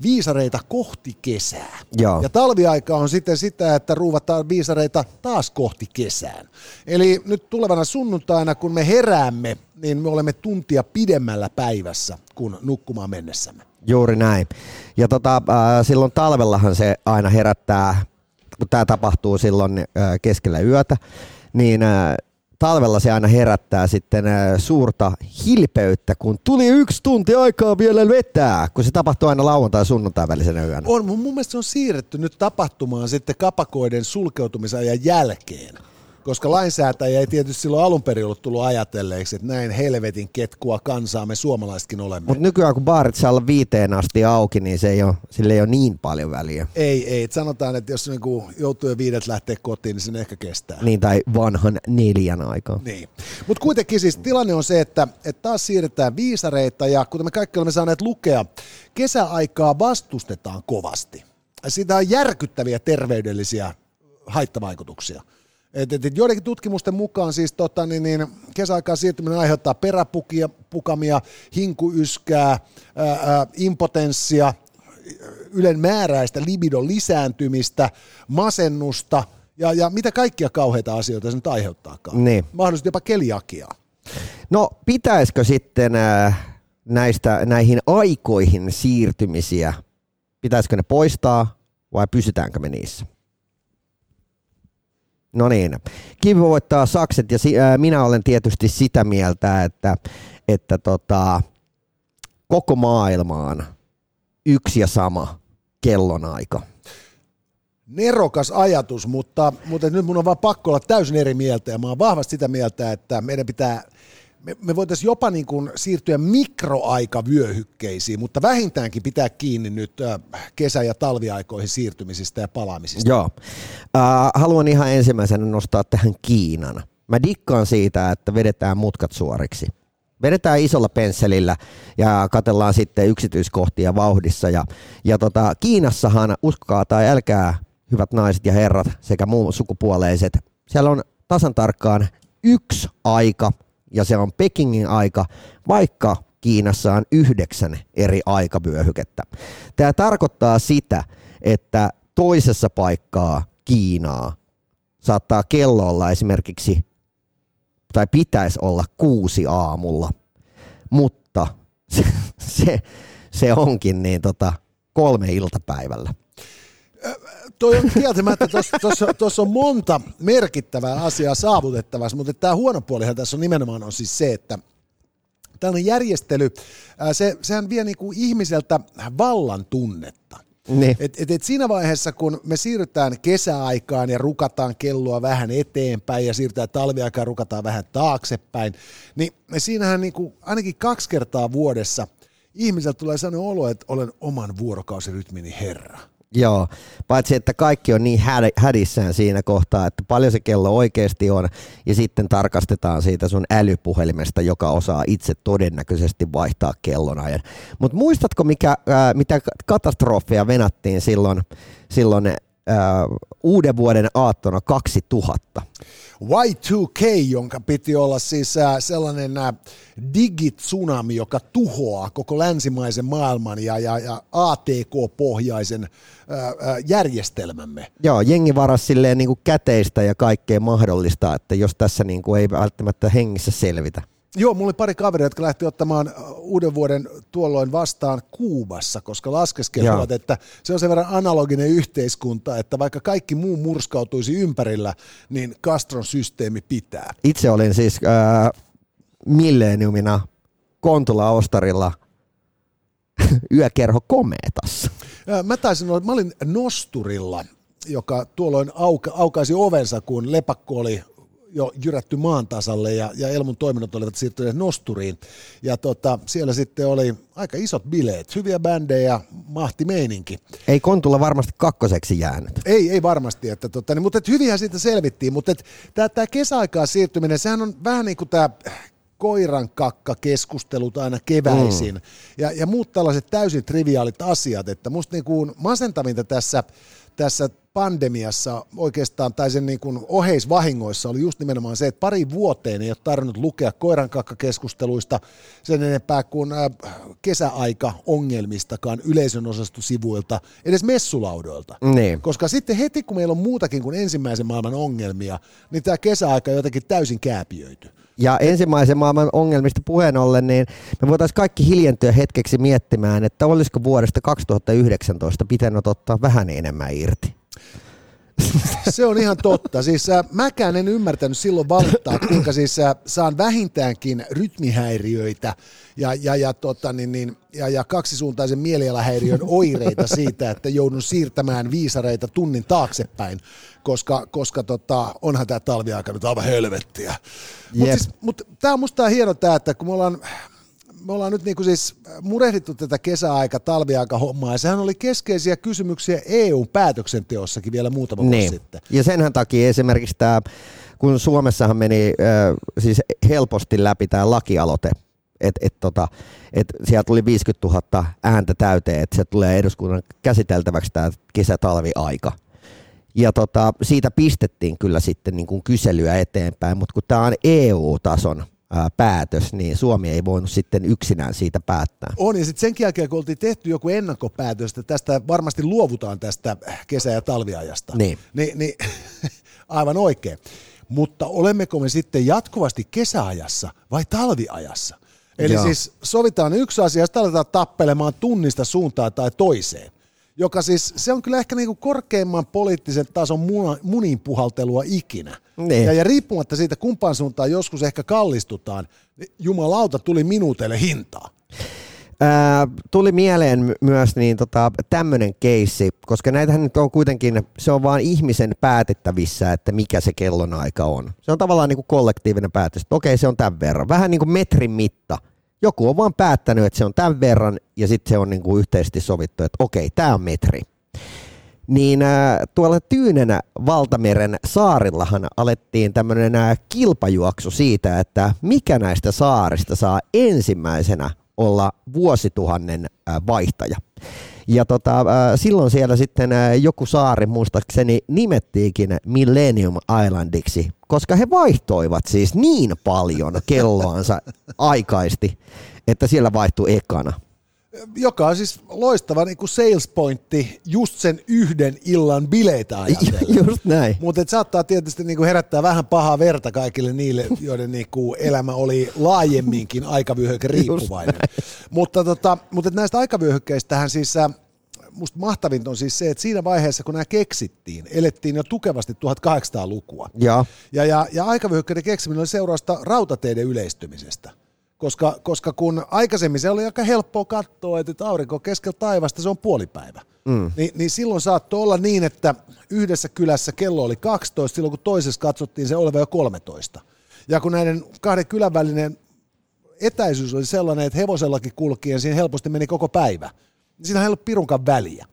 viisareita kohti kesää. Joo. Ja talviaika on sitten sitä, että ruuvataan viisareita taas kohti kesään. Eli nyt tulevana sunnuntaina, kun me heräämme, niin me olemme tuntia pidemmällä päivässä kuin nukkumaan mennessämme. Juuri näin. Ja tota, äh, silloin talvellahan se aina herättää, kun tämä tapahtuu silloin keskellä yötä, niin talvella se aina herättää sitten suurta hilpeyttä, kun tuli yksi tunti aikaa vielä vetää, kun se tapahtuu aina lauantai- sunnuntai välisenä yönä. On, mun mun mielestä se on siirretty nyt tapahtumaan sitten kapakoiden sulkeutumisajan jälkeen. Koska lainsäätäjä ei tietysti silloin alun perin ollut tullut ajatelleeksi, että näin helvetin ketkua kansaa me suomalaisetkin olemme. Mutta nykyään kun baarit saa olla viiteen asti auki, niin se ei ole, sille ei ole niin paljon väliä. Ei, ei. Et sanotaan, että jos niinku joutuu jo viidet lähteä kotiin, niin sen ehkä kestää. Niin, tai vanhan neljän aikaa. Niin. Mutta kuitenkin siis tilanne on se, että, että taas siirretään viisareita ja kuten me kaikki olemme saaneet lukea, kesäaikaa vastustetaan kovasti. Siitä on järkyttäviä terveydellisiä haittavaikutuksia. Et, et, et joidenkin tutkimusten mukaan siis tota, niin, niin, kesäaikaan siirtyminen aiheuttaa peräpukia, pukamia, hinkuyskää, ää, ää, impotenssia, ylen määräistä libidon lisääntymistä, masennusta ja, ja mitä kaikkia kauheita asioita se nyt aiheuttaakaan. Niin. Mahdollisesti jopa keliakiaa. No pitäisikö sitten näistä, näihin aikoihin siirtymisiä, pitäisikö ne poistaa vai pysytäänkö me niissä? No niin, kivi voittaa sakset ja äh, minä olen tietysti sitä mieltä, että, että tota, koko maailmaan yksi ja sama kellonaika. Nerokas ajatus, mutta, mutta nyt mun on vaan pakko olla täysin eri mieltä ja mä oon vahvasti sitä mieltä, että meidän pitää me, me voitaisiin jopa niin kuin siirtyä mikroaikavyöhykkeisiin, mutta vähintäänkin pitää kiinni nyt äh, kesä- ja talviaikoihin siirtymisistä ja palaamisista. Joo. Äh, haluan ihan ensimmäisenä nostaa tähän Kiinan. Mä dikkaan siitä, että vedetään mutkat suoriksi. Vedetään isolla pensselillä ja katellaan sitten yksityiskohtia vauhdissa. Ja, ja tota, Kiinassahan, uskokaa tai älkää, hyvät naiset ja herrat sekä muun sukupuoleiset, siellä on tasan tarkkaan yksi aika, ja se on Pekingin aika, vaikka Kiinassa on yhdeksän eri aikavyöhykettä. Tämä tarkoittaa sitä, että toisessa paikkaa Kiinaa saattaa kello olla esimerkiksi, tai pitäisi olla kuusi aamulla, mutta se, se, se onkin niin tota, kolme iltapäivällä. Toi on kieltämättä, tuossa on monta merkittävää asiaa saavutettavassa, mutta tämä huono puolihan tässä on nimenomaan on siis se, että tällainen järjestely, se, sehän vie niinku ihmiseltä vallan tunnetta. Niin. Et, et, et siinä vaiheessa, kun me siirrytään kesäaikaan ja rukataan kelloa vähän eteenpäin ja siirrytään talviaikaan ja rukataan vähän taaksepäin, niin siinähän niinku ainakin kaksi kertaa vuodessa ihmiseltä tulee sellainen olo, että olen oman vuorokausirytmini herra. Joo, paitsi että kaikki on niin hädissään siinä kohtaa, että paljon se kello oikeasti on, ja sitten tarkastetaan siitä sun älypuhelimesta, joka osaa itse todennäköisesti vaihtaa kellonajan. Mutta muistatko, mikä, ää, mitä katastrofeja venattiin silloin, silloin ää, uuden vuoden aattona 2000? Y2K, jonka piti olla siis sellainen digitsunami, joka tuhoaa koko länsimaisen maailman ja, ja, ja ATK-pohjaisen järjestelmämme. Joo, jengi varasi silleen niin kuin käteistä ja kaikkea mahdollista, että jos tässä niin kuin ei välttämättä hengissä selvitä. Joo, mulla oli pari kaveria, jotka lähti ottamaan uuden vuoden tuolloin vastaan Kuubassa, koska laskeskelivat, että se on sen verran analoginen yhteiskunta, että vaikka kaikki muu murskautuisi ympärillä, niin Castron systeemi pitää. Itse olin siis äh, milleniumina Kontula-ostarilla yökerho komeetassa. Mä taisin olla, mä olin Nosturilla, joka tuolloin auka, aukaisi ovensa, kun lepakko oli jo jyrätty maan tasalle ja, ja Elmun toiminnot olivat siirtyneet nosturiin. Ja tota, siellä sitten oli aika isot bileet, hyviä bändejä, mahti meininki. Ei Kontula varmasti kakkoseksi jäänyt. Ei, ei varmasti, että tota, niin, mutta et hyvinhän siitä selvittiin, mutta tämä kesäaikaan siirtyminen, sehän on vähän niin kuin tämä koiran kakka keskustelut aina keväisin mm. ja, ja muut tällaiset täysin triviaalit asiat, että musta niin kuin masentavinta tässä, tässä pandemiassa oikeastaan, tai sen niin kuin oheisvahingoissa oli just nimenomaan se, että pari vuoteen ei ole tarvinnut lukea koirankakkakeskusteluista sen enempää kuin äh, kesäaika-ongelmistakaan yleisön osastosivuilta, edes messulaudoilta. Niin. Koska sitten heti, kun meillä on muutakin kuin ensimmäisen maailman ongelmia, niin tämä kesäaika on jotenkin täysin kääpiöity. Ja ensimmäisen maailman ongelmista puheen ollen, niin me voitaisiin kaikki hiljentyä hetkeksi miettimään, että olisiko vuodesta 2019 pitänyt ottaa vähän enemmän irti. Se on ihan totta. Siis äh, mäkään en ymmärtänyt silloin valittaa, kuinka siis äh, saan vähintäänkin rytmihäiriöitä ja, ja, ja, tota, niin, niin, ja, ja kaksisuuntaisen mielialahäiriön oireita siitä, että joudun siirtämään viisareita tunnin taaksepäin, koska, koska tota, onhan tämä talviaika nyt aivan helvettiä. Mutta siis, mut tämä on musta hieno tämä, että kun me ollaan me ollaan nyt niinku siis murehdittu tätä kesäaika, talviaika hommaa, ja sehän oli keskeisiä kysymyksiä EU-päätöksenteossakin vielä muutama vuosi Niin. sitten. Ja senhän takia esimerkiksi tämä, kun Suomessahan meni äh, siis helposti läpi tämä lakialoite, että et, tota, et sieltä tuli 50 000 ääntä täyteen, että se tulee eduskunnan käsiteltäväksi tämä kesä-talviaika. Ja tota, siitä pistettiin kyllä sitten niin kuin kyselyä eteenpäin, mutta kun tämä on EU-tason ää, päätös, niin Suomi ei voinut sitten yksinään siitä päättää. On, ja sitten sen jälkeen, kun oltiin tehty joku ennakkopäätös, että tästä varmasti luovutaan tästä kesä- ja talviajasta, Niin. niin, niin aivan oikein. Mutta olemmeko me sitten jatkuvasti kesäajassa vai talviajassa? Eli Joo. siis sovitaan yksi asia, ja aletaan tappelemaan tunnista suuntaan tai toiseen. Joka siis, se on kyllä ehkä niinku korkeimman poliittisen tason muna- muninpuhaltelua ikinä. Niin. Ja, ja riippumatta siitä, kumpaan suuntaan joskus ehkä kallistutaan, niin jumalauta tuli minuuteille hintaa. Ää, tuli mieleen my- myös niin tota, tämmöinen keissi, koska näitähän nyt on kuitenkin, se on vaan ihmisen päätettävissä, että mikä se kellonaika on. Se on tavallaan niin kuin kollektiivinen päätös, että okei se on tämän verran, vähän niin kuin metrin mitta. Joku on vaan päättänyt, että se on tämän verran ja sitten se on niin kuin yhteisesti sovittu, että okei, tämä on metri. Niin äh, tuolla Tyynenä valtameren saarillahan alettiin tämmöinen äh, kilpajuoksu siitä, että mikä näistä saarista saa ensimmäisenä olla vuosituhannen äh, vaihtaja. Ja tota, silloin siellä sitten joku saari muistaakseni nimettiinkin Millennium Islandiksi, koska he vaihtoivat siis niin paljon kelloansa aikaisti, että siellä vaihtui ekana. Joka on siis loistava niin kuin sales pointti just sen yhden illan bileitä ajatellen. Just näin. Mutta saattaa tietysti niin kuin herättää vähän pahaa verta kaikille niille, joiden niin kuin elämä oli laajemminkin aikavyöhyke riippuvainen. Mutta, tota, mutta et näistä aikavyöhykkeistähän siis äh, musta mahtavinta on siis se, että siinä vaiheessa, kun nämä keksittiin, elettiin jo tukevasti 1800-lukua. Ja, Ja, ja, ja aikavyöhykkeiden keksiminen oli seurausta rautateiden yleistymisestä. Koska, koska kun aikaisemmin se oli aika helppoa katsoa, että aurinko keskellä taivasta, se on puolipäivä. Mm. Ni, niin silloin saattoi olla niin, että yhdessä kylässä kello oli 12, silloin kun toisessa katsottiin se oleva jo 13. Ja kun näiden kahden kylän välinen etäisyys oli sellainen, että hevosellakin kulkien siinä helposti meni koko päivä. Niin Siinä ei ollut pirunkaan väliä.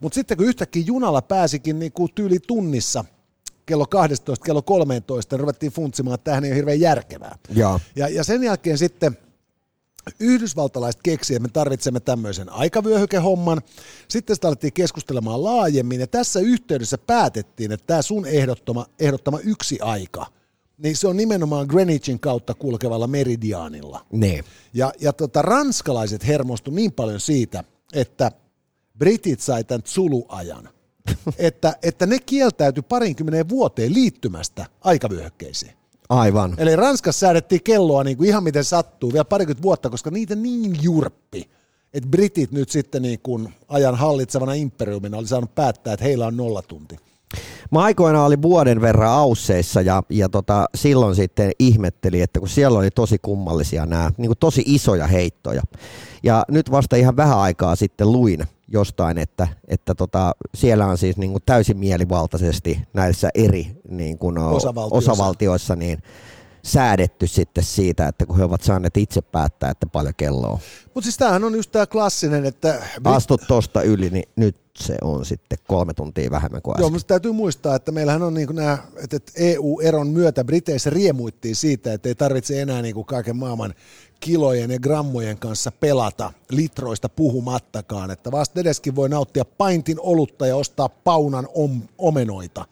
Mutta sitten kun yhtäkkiä junalla pääsikin niin kuin tyyli tunnissa kello 12, kello 13, ruvettiin funtsimaan, että tämähän ei ole hirveän järkevää. ja. Ja, ja sen jälkeen sitten yhdysvaltalaiset keksivät, että me tarvitsemme tämmöisen aikavyöhykehomman. Sitten sitä alettiin keskustelemaan laajemmin ja tässä yhteydessä päätettiin, että tämä sun ehdottama, ehdottama yksi aika, niin se on nimenomaan Greenwichin kautta kulkevalla meridiaanilla. Niin. Ja, ja tota, ranskalaiset hermostu niin paljon siitä, että britit sai tämän Zulu-ajan, että, että ne kieltäytyi parinkymmenen vuoteen liittymästä aikavyöhykkeisiin. Aivan. Eli Ranskassa säädettiin kelloa niin kuin ihan miten sattuu vielä parikymmentä vuotta, koska niitä niin jurppi, että britit nyt sitten niin kuin ajan hallitsevana imperiumina oli saanut päättää, että heillä on nollatunti. Mä aikoinaan oli vuoden verran Ausseissa ja, ja tota, silloin sitten ihmetteli, että kun siellä oli tosi kummallisia nämä, niin kuin tosi isoja heittoja. Ja nyt vasta ihan vähän aikaa sitten luin jostain, että, että tota, siellä on siis niin kuin täysin mielivaltaisesti näissä eri niin kuin, o- Osavaltioissa. osavaltioissa niin säädetty sitten siitä, että kun he ovat saaneet itse päättää, että paljon kello on. Mutta siis tämähän on just tämä klassinen, että... Astut tosta yli, niin nyt se on sitten kolme tuntia vähemmän kuin Joo, äsken. mutta täytyy muistaa, että meillähän on niin nämä, että että EU-eron myötä Briteissä riemuittiin siitä, että ei tarvitse enää niin kuin kaiken maailman kilojen ja grammojen kanssa pelata, litroista puhumattakaan, että vasta edeskin voi nauttia paintin olutta ja ostaa paunan om, omenoita.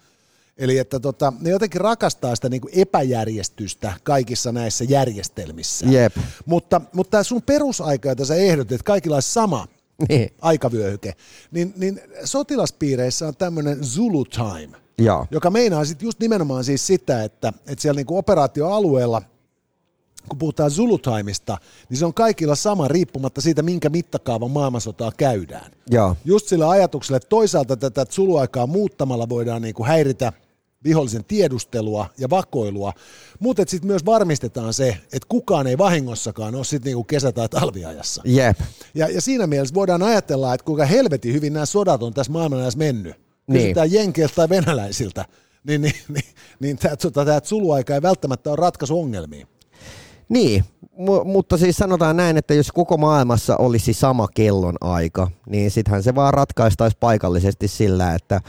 Eli että tota, ne jotenkin rakastaa sitä niin kuin epäjärjestystä kaikissa näissä järjestelmissä. Jep. Mutta, mutta tämä sun perusaika, jota sä ehdotit, että kaikilla olisi sama Niin. aikavyöhyke, niin, niin sotilaspiireissä on tämmöinen Zulu Time, Joo. joka meinaa sitten just nimenomaan siis sitä, että, että siellä niinku operaatioalueella, kun puhutaan Zulu Timeista, niin se on kaikilla sama riippumatta siitä, minkä mittakaavan maailmansotaa käydään. Joo. Just sillä ajatuksella, että toisaalta tätä Zulu-aikaa muuttamalla voidaan niinku häiritä vihollisen tiedustelua ja vakoilua, mutta sitten myös varmistetaan se, että kukaan ei vahingossakaan ole sitten niinku kesä- tai talviajassa. Jep. Ja, ja siinä mielessä voidaan ajatella, että kuinka helvetin hyvin nämä sodat on tässä maailmanajassa mennyt. Niin. Kysytään jenkeiltä tai venäläisiltä, niin, niin, niin, niin tämä tota, tää Zulu-aika ei välttämättä ole ratkaisu ongelmiin. Niin, mu- mutta siis sanotaan näin, että jos koko maailmassa olisi sama kellon aika, niin sittenhän se vaan ratkaistaisi paikallisesti sillä, että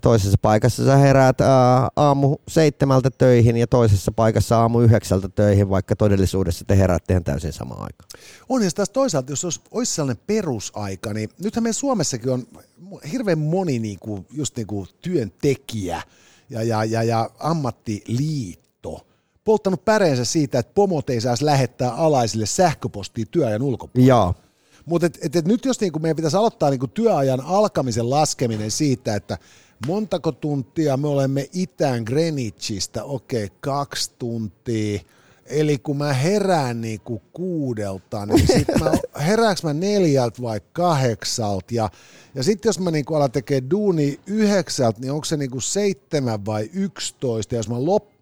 toisessa paikassa sä heräät ää, aamu seitsemältä töihin ja toisessa paikassa aamu yhdeksältä töihin, vaikka todellisuudessa te heräätte ihan täysin samaan aikaan. On ja taas toisaalta, jos olisi, olisi sellainen perusaika, niin nythän meidän Suomessakin on hirveän moni niin kuin, just niin kuin työntekijä ja, ja, ja, ja ammattiliitto polttanut päreensä siitä, että pomot ei saisi lähettää alaisille sähköpostia työajan ulkopuolella. Joo, Mutta et, et, et nyt jos niinku meidän pitäisi aloittaa niinku työajan alkamisen laskeminen siitä, että montako tuntia me olemme itään Greenwichistä, okei, okay, kaksi tuntia. Eli kun mä herään niinku kuudelta, niin sit mä, herääks mä neljältä vai kahdeksalta? Ja, ja sitten jos mä niinku alan tekemään duuni yhdeksältä, niin onko se niinku seitsemän vai yksitoista? Ja jos mä lop,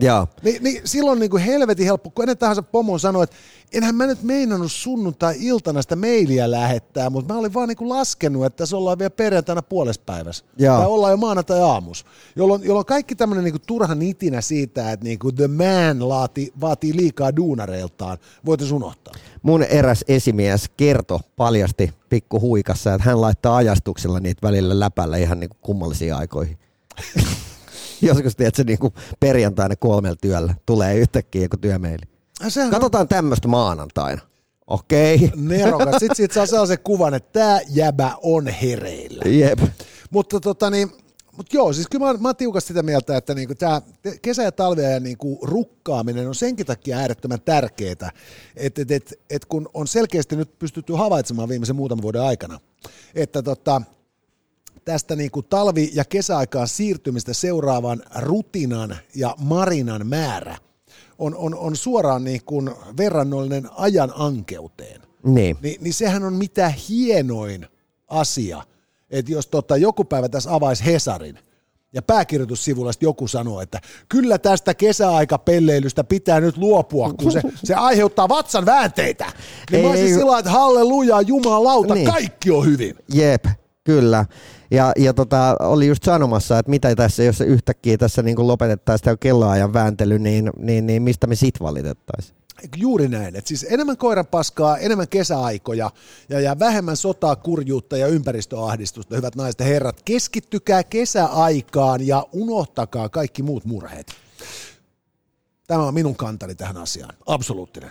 joo. niin, niin silloin niin kuin helvetin helppo, kun ennen tahansa pomo sanoi, että enhän mä nyt meinannut sunnuntai-iltana sitä mailia lähettää, mutta mä olin vaan niin kuin laskenut, että tässä ollaan vielä perjantaina puolespäivässä. Joo. Tai ollaan jo maanantai-aamus. Jolloin, jolloin kaikki tämmöinen niin turha nitinä siitä, että niin kuin the man laati, vaatii liikaa duunareiltaan, voitaisiin unohtaa. Mun eräs esimies kertoi paljasti pikku huikassa, että hän laittaa ajastuksella niitä välillä läpällä ihan niin kuin kummallisiin aikoihin. Joskus tiedätkö, niin kuin perjantaina kolmella työllä tulee yhtäkkiä joku työmeili. Sehän Katsotaan tämmöistä maanantaina. Okei. nerokas. Sitten siitä saa sellaisen kuvan, että tämä jäbä on hereillä. Jep. Mutta tota niin, mut joo, siis kyllä mä, mä oon tiukasti sitä mieltä, että niinku tämä kesä- ja talviajan niinku rukkaaminen on senkin takia äärettömän tärkeää, että et, et, et kun on selkeästi nyt pystytty havaitsemaan viimeisen muutaman vuoden aikana, että tota, tästä niinku talvi- ja kesäaikaan siirtymistä seuraavan rutinan ja marinan määrä on, on, on suoraan niin kuin verrannollinen ajan ankeuteen Niin. niin, niin sehän on mitä hienoin asia, että jos tota, joku päivä tässä avaisi Hesarin ja pääkirjoitussivulla joku sanoo, että kyllä tästä kesäaikapelleilystä pitää nyt luopua, kun se, se aiheuttaa vatsan väänteitä. Niin Ei, mä olisin ei- sillä että halleluja, jumalauta, Niin. niin. kaikki on hyvin. Jep, kyllä. Ja, ja tota, oli just sanomassa, että mitä tässä, jos yhtäkkiä tässä niin lopetettaisiin tämä kelloajan vääntely, niin, niin, niin mistä me sit valitettaisiin? Juuri näin. Et siis enemmän koiranpaskaa, enemmän kesäaikoja ja, ja vähemmän sotaa, kurjuutta ja ympäristöahdistusta, hyvät naiset ja herrat. Keskittykää kesäaikaan ja unohtakaa kaikki muut murheet. Tämä on minun kantani tähän asiaan. Absoluuttinen.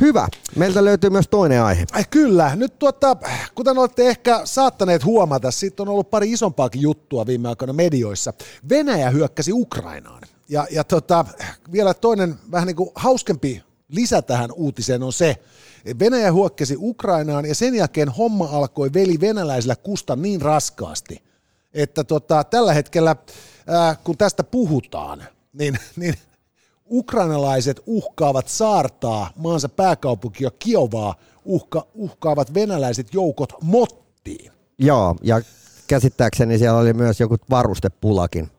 Hyvä. Meiltä löytyy myös toinen aihe. Ai kyllä, nyt tuota, kuten olette ehkä saattaneet huomata, siitä on ollut pari isompaakin juttua viime aikoina medioissa. Venäjä hyökkäsi Ukrainaan. Ja, ja tota, vielä toinen vähän niin kuin hauskempi lisä tähän uutiseen on se, että Venäjä hyökkäsi Ukrainaan ja sen jälkeen homma alkoi veli venäläisillä kusta niin raskaasti, että tota, tällä hetkellä, ää, kun tästä puhutaan, niin, niin ukrainalaiset uhkaavat saartaa maansa pääkaupunkia Kiovaa, uhka, uhkaavat venäläiset joukot mottiin. Joo, ja käsittääkseni siellä oli myös joku varustepulakin.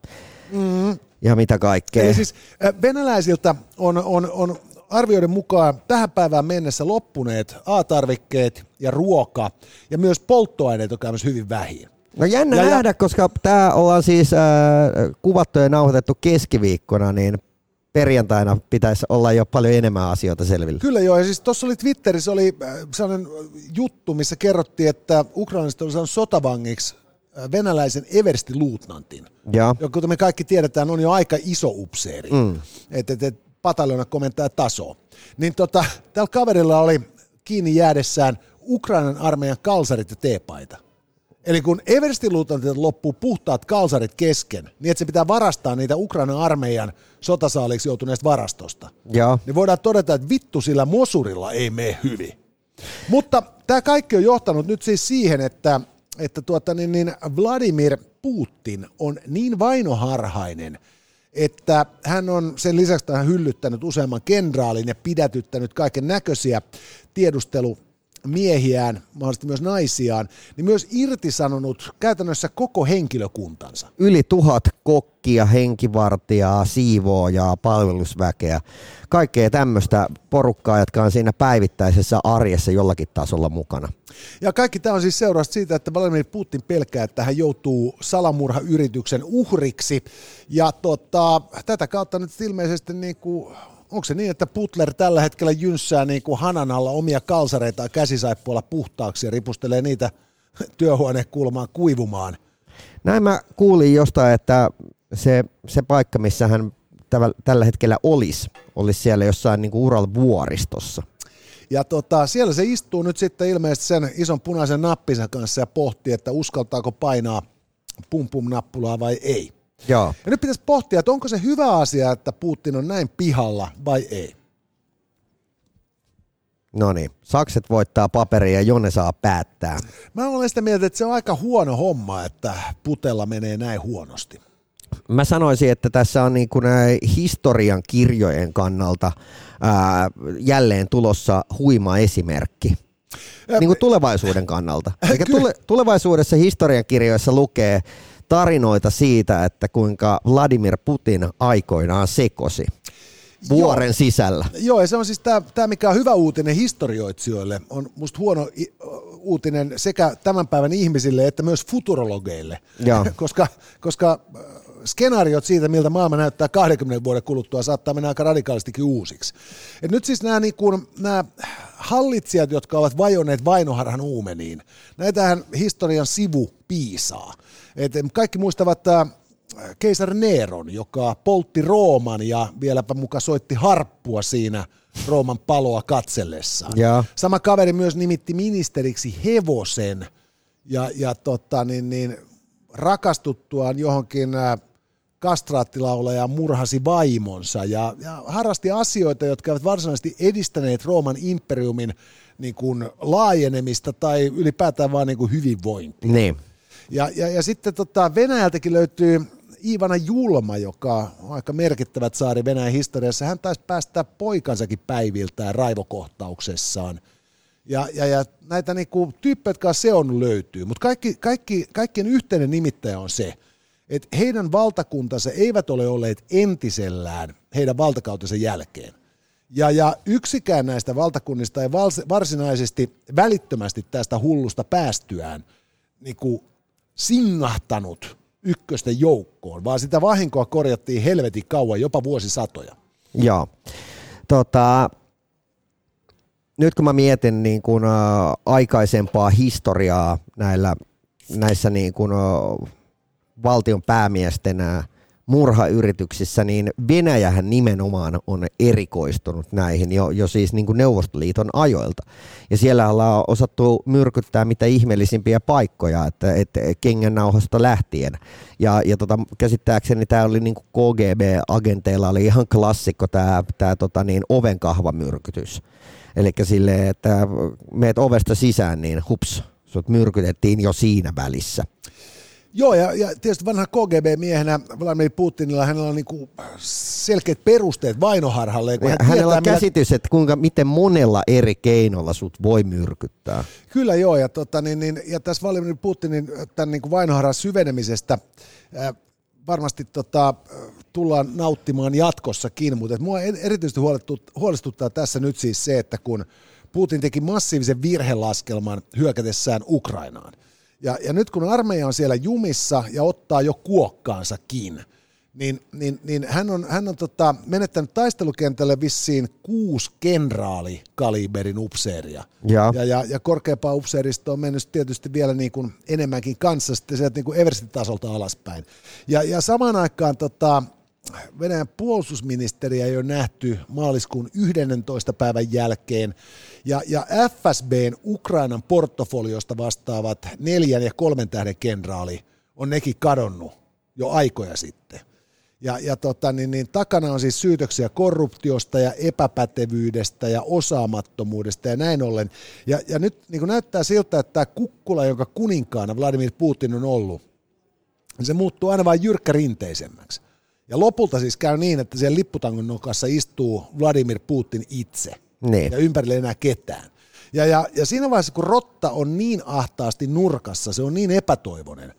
Mm. Ja mitä kaikkea. Eli siis venäläisiltä on, on, on arvioiden mukaan tähän päivään mennessä loppuneet A-tarvikkeet ja ruoka ja myös polttoaineet on käymässä hyvin vähin. No jännä Ja- ja- nähdä, koska tämä ollaan siis äh, kuvattu ja nauhoitettu keskiviikkona, niin perjantaina pitäisi olla jo paljon enemmän asioita selvillä. Kyllä joo, ja siis tuossa oli Twitterissä oli äh, sellainen juttu, missä kerrottiin, että ukrainalaiset oli saanut sotavangiksi äh, venäläisen Eversti luutnantin, Ja, joka kuten me kaikki tiedetään on jo aika iso upseeri. Mm. Et, et, et, pataljona komentaja tasoa. Niin tota, tällä kaverilla oli kiinni jäädessään Ukrainan armeijan kalsarit ja teepaita. Eli kun Everstin luutantilta loppuu puhtaat kalsarit kesken, niin että se pitää varastaa niitä Ukrainan armeijan sotasaaliksi joutuneesta varastosta, Joo. niin voidaan todeta, että vittu sillä Mosurilla ei mene hyvin. Mutta tämä kaikki on johtanut nyt siis siihen, että, että tuota, niin, niin Vladimir Putin on niin vainoharhainen, että hän on sen lisäksi että hän hyllyttänyt useamman kenraalin ja pidätyttänyt kaiken näköisiä tiedustelu miehiään, mahdollisesti myös naisiaan, niin myös irtisanonut käytännössä koko henkilökuntansa. Yli tuhat kokkia, henkivartijaa, siivoojaa, palvelusväkeä. Kaikkea tämmöistä porukkaa, jotka on siinä päivittäisessä arjessa jollakin tasolla mukana. Ja kaikki tämä on siis seurausta siitä, että Vladimir Putin pelkää, että hän joutuu salamurhayrityksen uhriksi. Ja tota, tätä kautta nyt ilmeisesti niin kuin onko se niin, että Putler tällä hetkellä jynssää niin kuin hanan alla omia kalsareita käsisaippualla puhtaaksi ja ripustelee niitä työhuonekulmaan kuivumaan? Näin mä kuulin jostain, että se, se paikka, missä hän tällä hetkellä olisi, olisi siellä jossain niin Ural vuoristossa. Ja tota, siellä se istuu nyt sitten ilmeisesti sen ison punaisen nappinsa kanssa ja pohtii, että uskaltaako painaa pum pum nappulaa vai ei. Joo. Ja nyt pitäisi pohtia, että onko se hyvä asia, että Putin on näin pihalla vai ei. No niin, sakset voittaa paperia ja Jone saa päättää. Mä olen sitä mieltä, että se on aika huono homma, että putella menee näin huonosti. Mä sanoisin, että tässä on niin kuin historian kirjojen kannalta ää, jälleen tulossa huima esimerkki. Niin kuin tulevaisuuden kannalta. Eli tule, tulevaisuudessa historiankirjoissa lukee tarinoita siitä, että kuinka Vladimir Putin aikoinaan sekosi vuoren Joo. sisällä. Joo, ja se on siis tämä, mikä on hyvä uutinen historioitsijoille, on musta huono uutinen sekä tämän päivän ihmisille että myös futurologeille, Joo. koska, koska skenaariot siitä, miltä maailma näyttää 20 vuoden kuluttua, saattaa mennä aika radikaalistikin uusiksi. Et nyt siis nämä, niin kuin, nämä hallitsijat, jotka ovat vajonneet vainoharhan uumeniin, näitähän historian sivu piisaa. Et kaikki muistavat tämä keisari Neron, joka poltti Rooman ja vieläpä muka soitti harppua siinä Rooman paloa katsellessaan. Ja. Sama kaveri myös nimitti ministeriksi hevosen ja, ja tota, niin, niin, rakastuttuaan johonkin kastraattilaulaja murhasi vaimonsa ja, ja harrasti asioita, jotka eivät varsinaisesti edistäneet Rooman imperiumin niin kuin, laajenemista tai ylipäätään vaan niin kuin hyvinvointia. Niin. Ja, ja, ja sitten tota, Venäjältäkin löytyy Iivana Julma, joka on aika merkittävät saari Venäjän historiassa. Hän taisi päästää poikansakin päiviltään raivokohtauksessaan. Ja, ja, ja näitä niinku, tyyppejä, jotka se on löytyy. Mutta kaikki, kaikki, kaikkien yhteinen nimittäjä on se, että heidän valtakuntansa eivät ole olleet entisellään heidän valtakautensa jälkeen. Ja, ja yksikään näistä valtakunnista ei varsinaisesti välittömästi tästä hullusta päästyään niin singahtanut ykkösten joukkoon, vaan sitä vahinkoa korjattiin helvetin kauan, jopa vuosisatoja. Joo. Tota, nyt kun mä mietin niin kuin, ä, aikaisempaa historiaa näillä, näissä niin kuin, ä, valtion päämiesten ä, murhayrityksissä, niin Venäjähän nimenomaan on erikoistunut näihin jo, jo siis niin kuin Neuvostoliiton ajoilta. Ja siellä ollaan osattu myrkyttää mitä ihmeellisimpiä paikkoja, että, että kengännauhasta lähtien. Ja, ja tota, käsittääkseni tämä oli niin kuin KGB-agenteilla oli ihan klassikko tämä, tämä tota niin, ovenkahvamyrkytys. Eli silleen, että meet ovesta sisään, niin hups, sut myrkytettiin jo siinä välissä. Joo, ja, ja tietysti vanha KGB-miehenä Vladimir Putinilla hänellä on niinku selkeät perusteet vainoharhalle. Kun hän Hänellä tietää, on käsitys, että kuinka, miten monella eri keinolla sut voi myrkyttää. Kyllä joo, ja, tota, niin, niin, ja tässä Vladimir Putinin tämän niin vainoharhan syvenemisestä äh, varmasti tota, tullaan nauttimaan jatkossakin, mutta mua erityisesti huolestuttaa tässä nyt siis se, että kun Putin teki massiivisen virhelaskelman hyökätessään Ukrainaan, ja, ja nyt kun armeija on siellä jumissa ja ottaa jo kuokkaansakin, niin, niin, niin hän on, hän on tota, menettänyt taistelukentälle vissiin kuusi kenraalikaliberin upseeria. Ja, ja, ja, ja korkeampaa upseerista on mennyt tietysti vielä niin kuin enemmänkin kanssa sitten sieltä niin kuin Everstin tasolta alaspäin. Ja, ja samaan aikaan tota, Venäjän puolustusministeriä ei ole nähty maaliskuun 11. päivän jälkeen, ja, ja FSBn Ukrainan portfoliosta vastaavat neljän ja kolmen tähden kenraali on nekin kadonnut jo aikoja sitten. Ja, ja tota, niin, niin, takana on siis syytöksiä korruptiosta ja epäpätevyydestä ja osaamattomuudesta ja näin ollen. Ja, ja nyt niin kuin näyttää siltä, että tämä kukkula, jonka kuninkaana Vladimir Putin on ollut, niin se muuttuu aina vain jyrkkärinteisemmäksi. Ja lopulta siis käy niin, että siellä lipputangon nokassa istuu Vladimir Putin itse. Niin. Ja ympärille enää ketään. Ja, ja, ja siinä vaiheessa, kun rotta on niin ahtaasti nurkassa, se on niin epätoivoinen,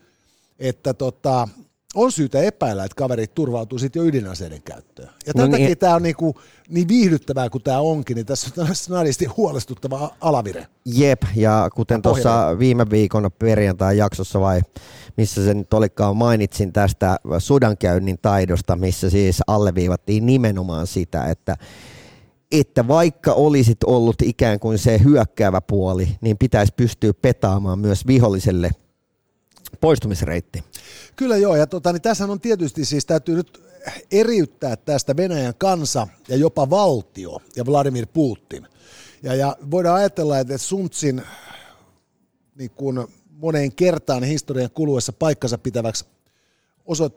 että tota, on syytä epäillä, että kaverit turvautuu sitten jo ydinaseiden käyttöön. Ja no niin. tämä on niinku, niin viihdyttävää kuin tämä onkin, niin tässä on snadisti huolestuttava alavire. Jep, ja kuten tuossa viime viikon perjantai-jaksossa vai missä se nyt olikaan, mainitsin tästä sudankäynnin taidosta, missä siis alleviivattiin nimenomaan sitä, että että vaikka olisit ollut ikään kuin se hyökkäävä puoli, niin pitäisi pystyä petaamaan myös viholliselle poistumisreitti. Kyllä joo, ja tota, niin tässä on tietysti siis täytyy nyt eriyttää tästä Venäjän kansa ja jopa valtio ja Vladimir Putin. Ja, ja voidaan ajatella, että Suntsin niin kuin moneen kertaan historian kuluessa paikkansa pitäväksi osoit,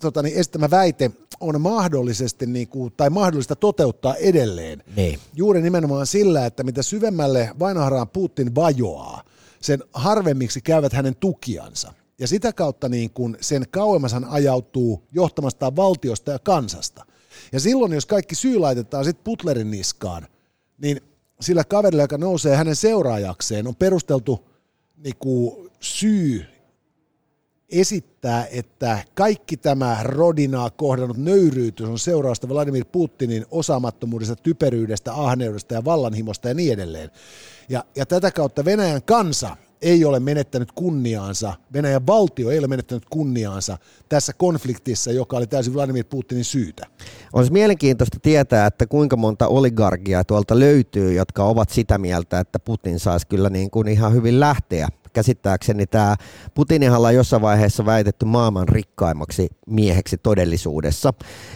tota, niin esittämä väite on mahdollisesti niin kuin, tai mahdollista toteuttaa edelleen. Niin. Juuri nimenomaan sillä, että mitä syvemmälle vainoharaan Putin vajoaa, sen harvemmiksi käyvät hänen tukiansa. Ja sitä kautta niin kuin sen kauemmas hän ajautuu johtamastaan valtiosta ja kansasta. Ja silloin, jos kaikki syy laitetaan sitten Putlerin niskaan, niin sillä kaverilla, joka nousee hänen seuraajakseen, on perusteltu niin kuin syy esittää, että kaikki tämä Rodinaa kohdannut nöyryytys on seurausta Vladimir Putinin osaamattomuudesta, typeryydestä, ahneudesta ja vallanhimosta ja niin edelleen. Ja, ja tätä kautta Venäjän kansa ei ole menettänyt kunniaansa, Venäjän valtio ei ole menettänyt kunniaansa tässä konfliktissa, joka oli täysin Vladimir Putinin syytä. Olisi mielenkiintoista tietää, että kuinka monta oligarkia tuolta löytyy, jotka ovat sitä mieltä, että Putin saisi kyllä niin kuin ihan hyvin lähteä käsittääkseni tämä Putinihan on jossain vaiheessa väitetty maailman rikkaimmaksi mieheksi todellisuudessa.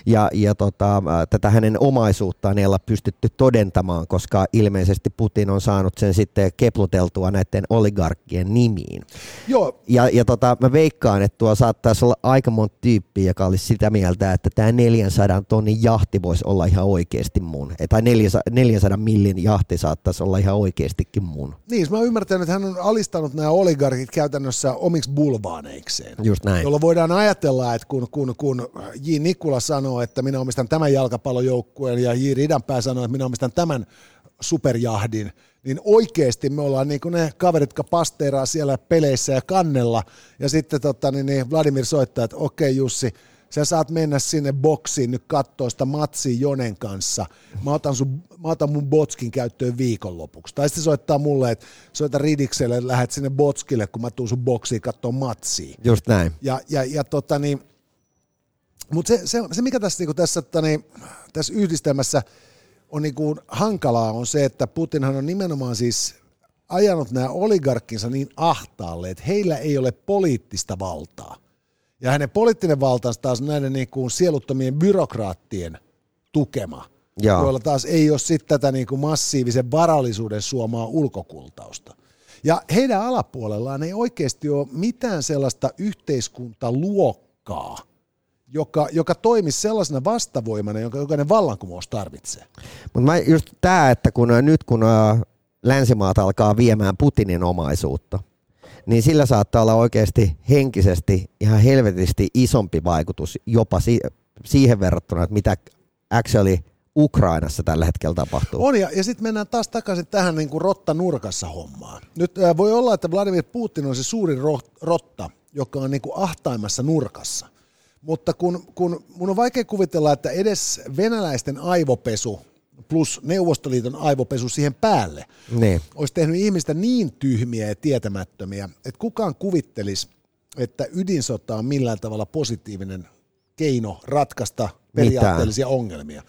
Ja, ja tota, tätä hänen omaisuuttaan ei olla pystytty todentamaan, koska ilmeisesti Putin on saanut sen sitten kepluteltua näiden oligarkkien nimiin. Joo. Ja, ja tota, mä veikkaan, että tuo saattaisi olla aika monta tyyppiä, joka olisi sitä mieltä, että tämä 400 tonnin jahti voisi olla ihan oikeasti mun. Tai 400, 400 millin jahti saattaisi olla ihan oikeastikin mun. Niin, mä ymmärtänyt, että hän on alistanut nämä nämä oligarkit käytännössä omiksi bulvaaneikseen. Just näin. Jolloin voidaan ajatella, että kun, kun, kun J. Nikula sanoo, että minä omistan tämän jalkapallojoukkueen ja J. Ridanpää sanoo, että minä omistan tämän superjahdin, niin oikeasti me ollaan niin kuin ne kaverit, jotka pasteeraa siellä peleissä ja kannella, ja sitten tota, niin, niin Vladimir soittaa, että okei Jussi, sä saat mennä sinne boksiin nyt katsoa sitä matsia Jonen kanssa. Mä otan, sun, mä otan mun botskin käyttöön viikonlopuksi. Tai sitten soittaa mulle, että soita Ridikselle, lähdet sinne botskille, kun mä tuun sun boksiin katsoa matsia. Just näin. Ja, ja, ja tota niin, mutta se, se, se, mikä tässä, niin tässä, tota niin, tässä yhdistelmässä on niin kuin hankalaa, on se, että Putinhan on nimenomaan siis ajanut nämä oligarkkinsa niin ahtaalle, että heillä ei ole poliittista valtaa. Ja hänen poliittinen valtansa taas näiden niin kuin sieluttomien byrokraattien tukema, Joo. joilla taas ei ole sitten tätä niin kuin massiivisen varallisuuden suomaa ulkokultausta. Ja heidän alapuolellaan ei oikeasti ole mitään sellaista yhteiskuntaluokkaa, joka, joka toimisi sellaisena vastavoimana, jonka jokainen vallankumous tarvitsee. Mutta just tämä, että kun nyt kun länsimaat alkaa viemään Putinin omaisuutta, niin sillä saattaa olla oikeasti henkisesti ihan helvetisti isompi vaikutus jopa si- siihen verrattuna, että mitä actually Ukrainassa tällä hetkellä tapahtuu. On, ja, ja sitten mennään taas takaisin tähän niin kuin rotta nurkassa hommaan. Nyt äh, voi olla, että Vladimir Putin on se suurin ro- rotta, joka on niin kuin ahtaimmassa nurkassa. Mutta kun, kun mun on vaikea kuvitella, että edes venäläisten aivopesu plus Neuvostoliiton aivopesu siihen päälle, niin. olisi tehnyt ihmistä niin tyhmiä ja tietämättömiä, että kukaan kuvittelisi, että ydinsota on millään tavalla positiivinen keino ratkaista periaatteellisia Mitään. ongelmia.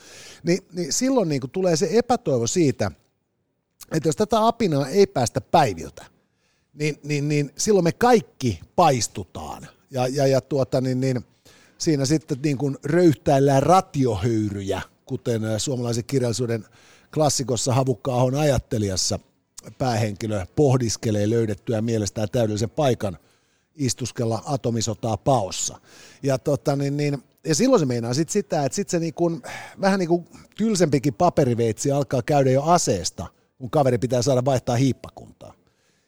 Ni, niin silloin niin kuin tulee se epätoivo siitä, että jos tätä apinaa ei päästä päiviltä, niin, niin, niin silloin me kaikki paistutaan. Ja, ja, ja tuota, niin, niin, siinä sitten niin kuin röyhtäillään ratiohöyryjä, kuten suomalaisen kirjallisuuden klassikossa Havukka-ahon ajattelijassa päähenkilö pohdiskelee löydettyä mielestään täydellisen paikan istuskella atomisotaa paossa. Ja, tota, niin, niin, ja silloin se meinaa sit sitä, että sit se niin kuin, vähän niin kuin tylsempikin paperiveitsi alkaa käydä jo aseesta, kun kaveri pitää saada vaihtaa hiippakuntaa.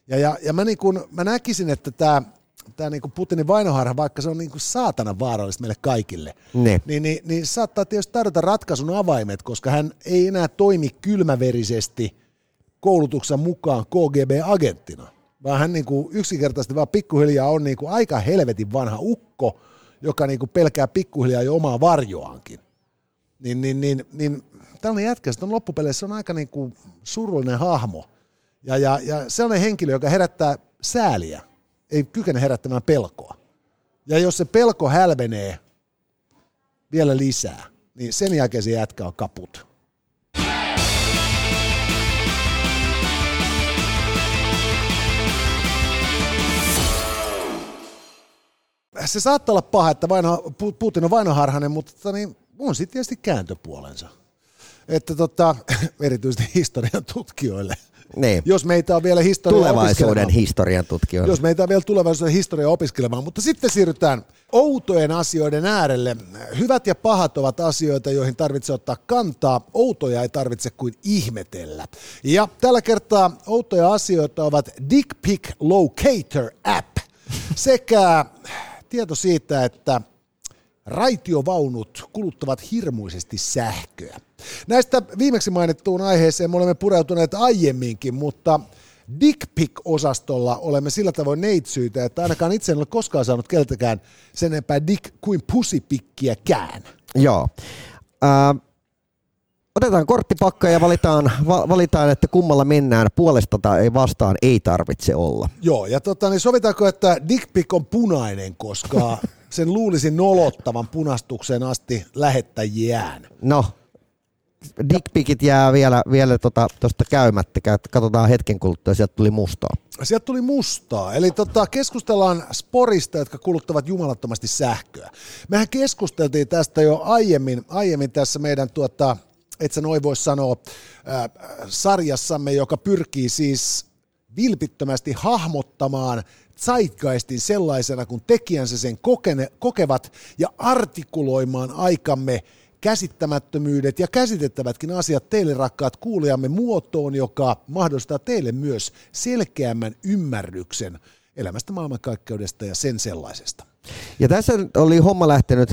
Ja, ja, ja mä, niin kuin, mä näkisin, että tämä tämä niin Putinin vainoharha, vaikka se on niin kuin saatana vaarallista meille kaikille, ne. niin, niin, niin saattaa tietysti tarjota ratkaisun avaimet, koska hän ei enää toimi kylmäverisesti koulutuksen mukaan KGB-agenttina, vaan hän niin kuin yksinkertaisesti vaan pikkuhiljaa on niin kuin aika helvetin vanha ukko, joka niin kuin pelkää pikkuhiljaa jo omaa varjoankin. Niin, niin, niin, niin tällainen jätkä on loppupeleissä on aika niin kuin surullinen hahmo. Ja, ja, ja sellainen henkilö, joka herättää sääliä ei kykene herättämään pelkoa. Ja jos se pelko hälvenee vielä lisää, niin sen jälkeen se jätkä on kaput. Se saattaa olla paha, että vaino, Putin on vainoharhainen, mutta niin, on sitten tietysti kääntöpuolensa. Että tota, erityisesti historian tutkijoille – niin. Jos meitä on vielä historia Tulevaisuuden historian tutkijoita. Jos meitä on vielä tulevaisuuden historia opiskelemaan. Mutta sitten siirrytään outojen asioiden äärelle. Hyvät ja pahat ovat asioita, joihin tarvitsee ottaa kantaa. Outoja ei tarvitse kuin ihmetellä. Ja tällä kertaa outoja asioita ovat Dick Pic Locator App sekä tieto siitä, että raitiovaunut kuluttavat hirmuisesti sähköä. Näistä viimeksi mainittuun aiheeseen me olemme pureutuneet aiemminkin, mutta Dick-pic-osastolla olemme sillä tavoin neitsyitä, että ainakaan itse en ole koskaan saanut keltäkään sen enempää dick kuin pusipikkiäkään. Joo. Äh, otetaan korttipakka ja valitaan, va, valitaan, että kummalla mennään. Puolesta tai ei vastaan ei tarvitse olla. Joo, ja tota, niin sovitaanko, että dick on punainen, koska sen luulisin nolottavan punastukseen asti lähettäjiään. No, dickpikit jää vielä, vielä tuosta tota käymättä. Katsotaan hetken kuluttua, sieltä tuli mustaa. Sieltä tuli mustaa. Eli tota, keskustellaan sporista, jotka kuluttavat jumalattomasti sähköä. Mehän keskusteltiin tästä jo aiemmin, aiemmin tässä meidän tuota, et sä noin voi sanoa, äh, sarjassamme, joka pyrkii siis vilpittömästi hahmottamaan zeitgeistin sellaisena, kun tekijänsä sen kokene, kokevat ja artikuloimaan aikamme käsittämättömyydet ja käsitettävätkin asiat teille rakkaat kuulijamme muotoon, joka mahdollistaa teille myös selkeämmän ymmärryksen elämästä, maailmankaikkeudesta ja sen sellaisesta. Ja tässä oli homma lähtenyt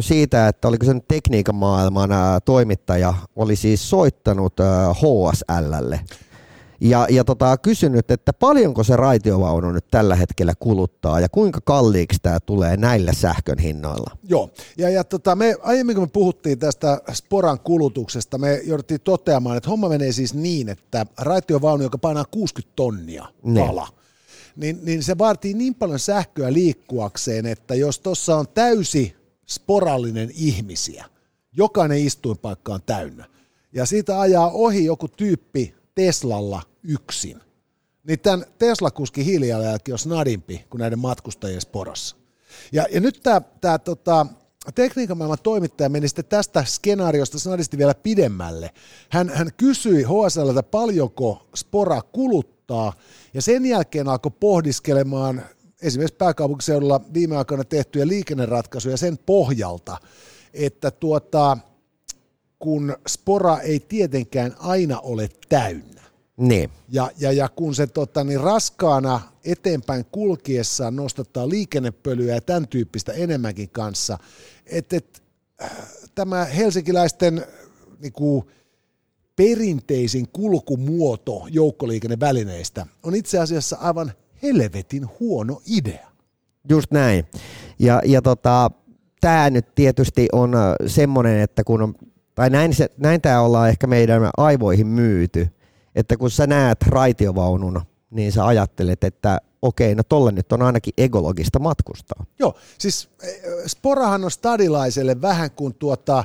siitä, että oliko sen tekniikan maailman toimittaja oli siis soittanut HSLlle ja, ja tota, kysynyt, että paljonko se raitiovaunu nyt tällä hetkellä kuluttaa ja kuinka kalliiksi tämä tulee näillä sähkön hinnoilla? Joo, ja, ja tota, me, aiemmin kun me puhuttiin tästä sporan kulutuksesta, me jouduttiin toteamaan, että homma menee siis niin, että raitiovaunu, joka painaa 60 tonnia pala, niin, niin se vaatii niin paljon sähköä liikkuakseen, että jos tuossa on täysi sporallinen ihmisiä, jokainen istuinpaikka on täynnä, ja siitä ajaa ohi joku tyyppi Teslalla yksin, niin tämän Tesla-kuski hiilijalanjälki on snadimpi kuin näiden matkustajien sporossa. Ja, ja nyt tämä, tämä tota, tekniikan maailman toimittaja meni sitten tästä skenaariosta snadisti vielä pidemmälle. Hän, hän kysyi HSLltä paljonko spora kuluttaa, ja sen jälkeen alkoi pohdiskelemaan esimerkiksi pääkaupunkiseudulla viime aikoina tehtyjä liikenneratkaisuja sen pohjalta, että tuota, kun spora ei tietenkään aina ole täynnä. Niin. Ja, ja, ja kun se tota, niin raskaana eteenpäin kulkiessaan nostattaa liikennepölyä ja tämän tyyppistä enemmänkin kanssa, että et, äh, tämä helsinkiläisten niin kuin, perinteisin kulkumuoto joukkoliikennevälineistä on itse asiassa aivan helvetin huono idea. Just näin. Ja, ja tota, tämä nyt tietysti on äh, semmoinen, että kun on tai näin, se, näin tämä ollaan ehkä meidän aivoihin myyty, että kun sä näet raitiovaunun, niin sä ajattelet, että okei, no tolle nyt on ainakin ekologista matkustaa. Joo, siis e, Sporahan on stadilaiselle vähän kuin tuota,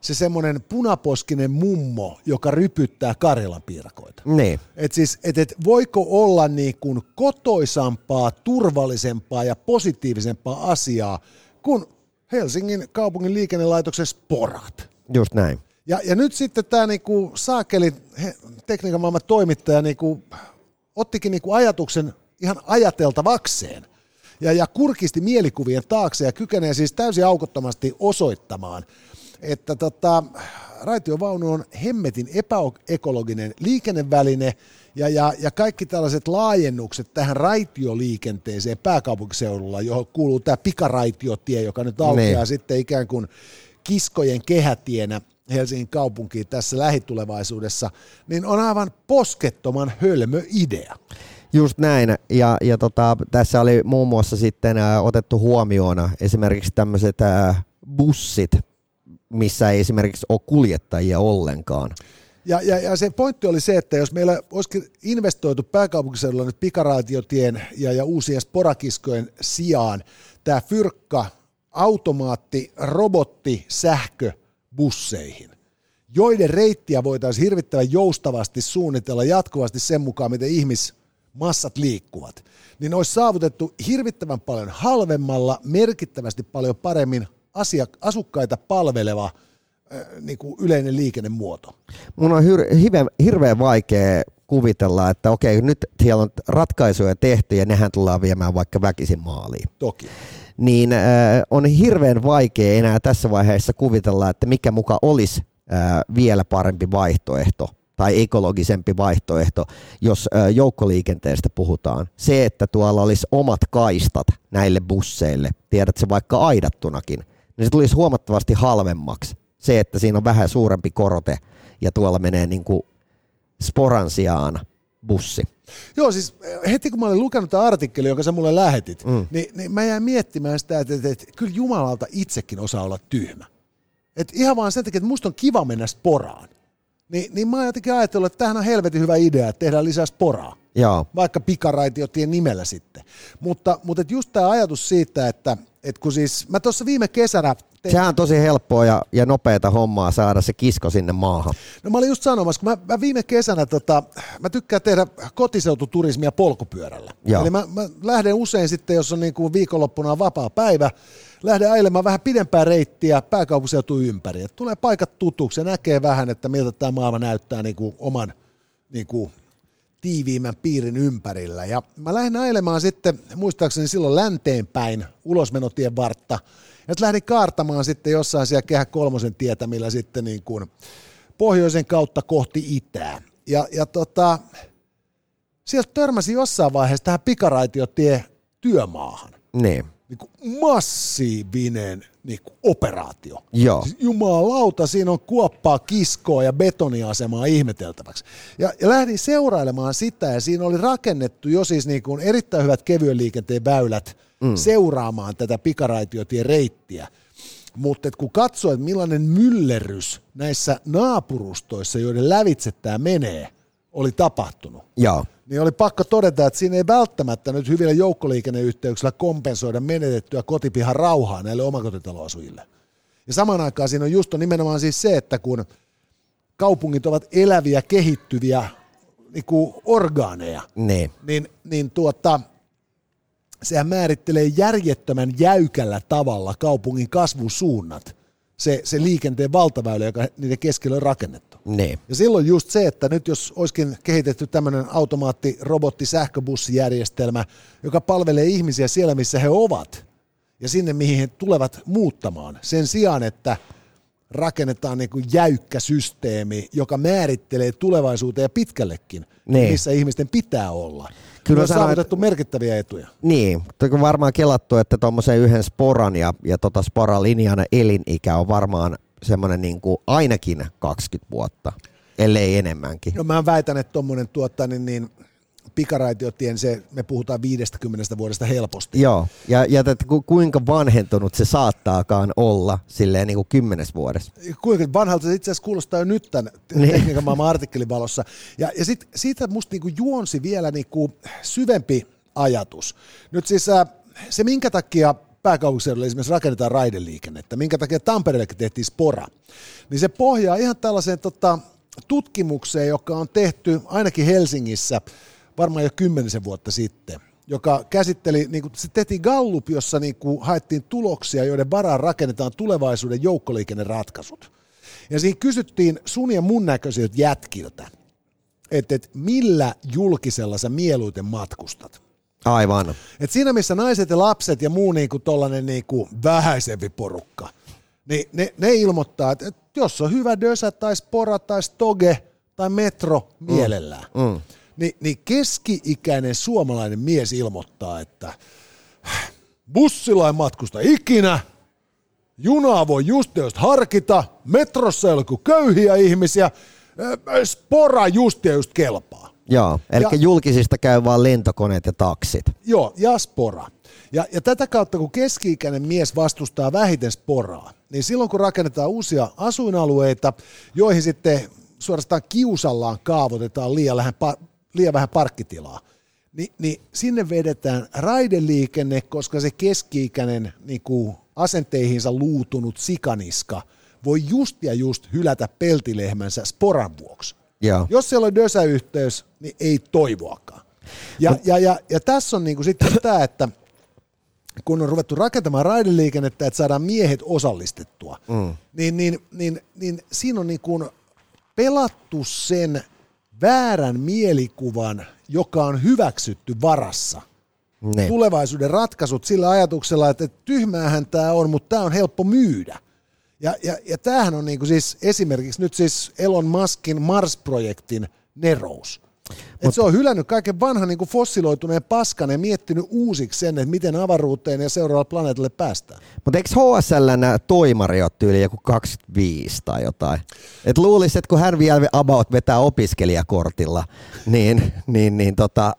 se semmoinen punaposkinen mummo, joka rypyttää Karjalan piirakoita. Niin. Et siis, et, et voiko olla niin kuin kotoisampaa, turvallisempaa ja positiivisempaa asiaa kuin Helsingin kaupungin liikennelaitoksen sporat. Just näin. Ja, ja nyt sitten tämä niinku Saakeli, he, tekniikan maailman toimittaja, niinku, ottikin niinku ajatuksen ihan ajateltavakseen ja, ja kurkisti mielikuvien taakse ja kykenee siis täysin aukottomasti osoittamaan, että tota, raitiovaunu on hemmetin epäekologinen liikenneväline ja, ja, ja kaikki tällaiset laajennukset tähän raitioliikenteeseen pääkaupunkiseudulla, johon kuuluu tämä pikaraitiotie, joka nyt aukeaa niin. sitten ikään kuin kiskojen kehätienä Helsingin kaupunkiin tässä lähitulevaisuudessa, niin on aivan poskettoman hölmö idea. Just näin, ja, ja tota, tässä oli muun muassa sitten ä, otettu huomioon esimerkiksi tämmöiset ä, bussit, missä ei esimerkiksi ole kuljettajia ollenkaan. Ja, ja, ja se pointti oli se, että jos meillä olisikin investoitu pääkaupunkiseudulla nyt pikaraatiotien ja, ja uusien sporakiskojen sijaan tämä fyrkka, automaatti, robotti, sähkö busseihin, joiden reittiä voitaisiin hirvittävän joustavasti suunnitella jatkuvasti sen mukaan, miten ihmismassat liikkuvat, niin olisi saavutettu hirvittävän paljon halvemmalla, merkittävästi paljon paremmin asiak- asukkaita palveleva äh, niin kuin yleinen liikennemuoto. Mun on hir- hirveän, hirveän vaikea kuvitella, että okei, nyt siellä on ratkaisuja tehty ja nehän tullaan viemään vaikka väkisin maaliin. Toki. Niin äh, on hirveän vaikea enää tässä vaiheessa kuvitella, että mikä muka olisi äh, vielä parempi vaihtoehto tai ekologisempi vaihtoehto, jos äh, joukkoliikenteestä puhutaan. Se, että tuolla olisi omat kaistat näille busseille, tiedätkö vaikka aidattunakin, niin se tulisi huomattavasti halvemmaksi. Se, että siinä on vähän suurempi korote ja tuolla menee niin kuin sporan sijaan bussi. Joo, siis heti kun mä olin lukenut tämän artikkelin, jonka sä mulle lähetit, mm. niin, niin mä jäin miettimään sitä, että, että, että kyllä Jumalalta itsekin osaa olla tyhmä. Et ihan vaan sen takia, että musta on kiva mennä sporaan. Niin, niin mä oon jotenkin ajatellut, että tämähän on helvetin hyvä idea, että tehdään lisää sporaa. Joo. Vaikka pikaraitiotien nimellä sitten. Mutta, mutta just tämä ajatus siitä, että, että kun siis mä tuossa viime kesänä Tein... Sehän on tosi helppoa ja, ja nopeata hommaa saada se kisko sinne maahan. No mä olin just sanomassa, kun mä, mä viime kesänä, tota, mä tykkään tehdä kotiseututurismia polkupyörällä. Joo. Eli mä, mä lähden usein sitten, jos on niin kuin viikonloppuna vapaa päivä, lähden ailemaan vähän pidempää reittiä pääkaupunkiseutu ympäri. Et tulee paikat tutuksi ja näkee vähän, että miltä tämä maailma näyttää niin kuin oman niin kuin tiiviimmän piirin ympärillä. Ja mä lähdin ailemaan sitten, muistaakseni silloin länteenpäin, ulosmenotien vartta, ja lähdin kaartamaan sitten jossain siellä Kehä kolmosen tietämillä sitten niin kuin pohjoisen kautta kohti itää. Ja, ja tota, sieltä törmäsi jossain vaiheessa tähän pikaraitiotie työmaahan. Niin. Niin kuin massiivinen niin kuin operaatio. Joo. Siis jumalauta, siinä on kuoppaa, kiskoa ja betoniasemaa ihmeteltäväksi. Ja, ja lähdin seurailemaan sitä, ja siinä oli rakennettu jo siis niin kuin erittäin hyvät kevyen liikenteen väylät mm. seuraamaan tätä pikaraitiotien reittiä. Mutta kun katsoo, että millainen myllerrys näissä naapurustoissa, joiden lävitse tämä menee, oli tapahtunut. Joo niin oli pakko todeta, että siinä ei välttämättä nyt hyvillä joukkoliikenneyhteyksillä kompensoida menetettyä kotipihan rauhaa näille omakotitaloasujille. Ja samaan aikaan siinä on just on nimenomaan siis se, että kun kaupungit ovat eläviä, kehittyviä niin kuin orgaaneja, niin, niin, niin tuota, sehän määrittelee järjettömän jäykällä tavalla kaupungin kasvusuunnat, se, se liikenteen valtaväylä, joka niiden keskellä on rakennettu. Niin. Ja silloin just se, että nyt jos olisikin kehitetty tämmöinen automaatti, robotti, sähköbussijärjestelmä, joka palvelee ihmisiä siellä, missä he ovat, ja sinne, mihin he tulevat muuttamaan, sen sijaan, että rakennetaan niin kuin jäykkä systeemi, joka määrittelee tulevaisuuteen ja pitkällekin, niin. missä ihmisten pitää olla. Kyllä on saavutettu että... merkittäviä etuja. Niin, on varmaan kelattu, että tuommoisen yhden sporan ja, ja tota sporalinjan elinikä on varmaan semmoinen niin kuin ainakin 20 vuotta, ellei enemmänkin. No mä väitän, että tuommoinen tuota, niin, niin pikaraitiotien, se, me puhutaan 50 vuodesta helposti. Joo, ja, ja että ku, kuinka vanhentunut se saattaakaan olla silleen niin kuin kymmenes vuodessa. Kuinka vanhalta se itse asiassa kuulostaa jo nyt tämän niin. tekniikan maailman artikkelin valossa. Ja, ja sit, siitä musta niin kuin juonsi vielä niin kuin syvempi ajatus. Nyt siis äh, se, minkä takia pääkaupunkiseudulla esimerkiksi rakennetaan raideliikennettä, minkä takia Tampereellekin tehtiin spora, niin se pohjaa ihan tällaiseen tota, tutkimukseen, joka on tehty ainakin Helsingissä varmaan jo kymmenisen vuotta sitten, joka käsitteli, niin kuin, se tehtiin Gallup, jossa niin kuin, haettiin tuloksia, joiden varaan rakennetaan tulevaisuuden joukkoliikenneratkaisut. Ja siinä kysyttiin sun ja mun näköisiltä jätkiltä, että, että millä julkisella sä mieluiten matkustat. Aivan. Et siinä missä naiset ja lapset ja muu niinku tollanen niinku vähäisempi porukka, niin ne, ne ilmoittaa, että, että jos on hyvä dösä tai spora tai stoge tai metro mielellään, mm. Mm. Niin, niin keski-ikäinen suomalainen mies ilmoittaa, että bussilla ei matkusta ikinä, junaa voi just just harkita, metrossa ei ole kuin köyhiä ihmisiä, spora just ja just kelpaa. Joo, eli ja, julkisista käy vain lentokoneet ja taksit. Joo, ja spora. Ja, ja tätä kautta, kun keski-ikäinen mies vastustaa vähiten sporaa, niin silloin kun rakennetaan uusia asuinalueita, joihin sitten suorastaan kiusallaan kaavoitetaan liian, vähän, liian vähän parkkitilaa, niin, niin sinne vedetään raideliikenne, koska se keski-ikäinen niin kuin asenteihinsa luutunut sikaniska voi just ja just hylätä peltilehmänsä sporan vuoksi. Joo. Jos siellä on dösäyhteys, niin ei toivoakaan. Ja, ja, ja, ja tässä on niinku sitten tämä, että kun on ruvettu rakentamaan raideliikennettä, että saadaan miehet osallistettua, mm. niin, niin, niin, niin siinä on niinku pelattu sen väärän mielikuvan, joka on hyväksytty varassa. Ne. Tulevaisuuden ratkaisut sillä ajatuksella, että tyhmäähän tämä on, mutta tämä on helppo myydä. Ja, ja, ja tämähän on niinku siis esimerkiksi nyt siis Elon Muskin Mars-projektin nerous. Et se on hylännyt kaiken vanhan niin kuin fossiloituneen paskan ja miettinyt uusiksi sen, että miten avaruuteen ja seuraavalle planeetalle päästään. Mutta eikö HSLn toimari ole tyyli joku 25 tai jotain? Et luulisi, että kun hän vielä about vetää opiskelijakortilla, niin, niin, niin tota,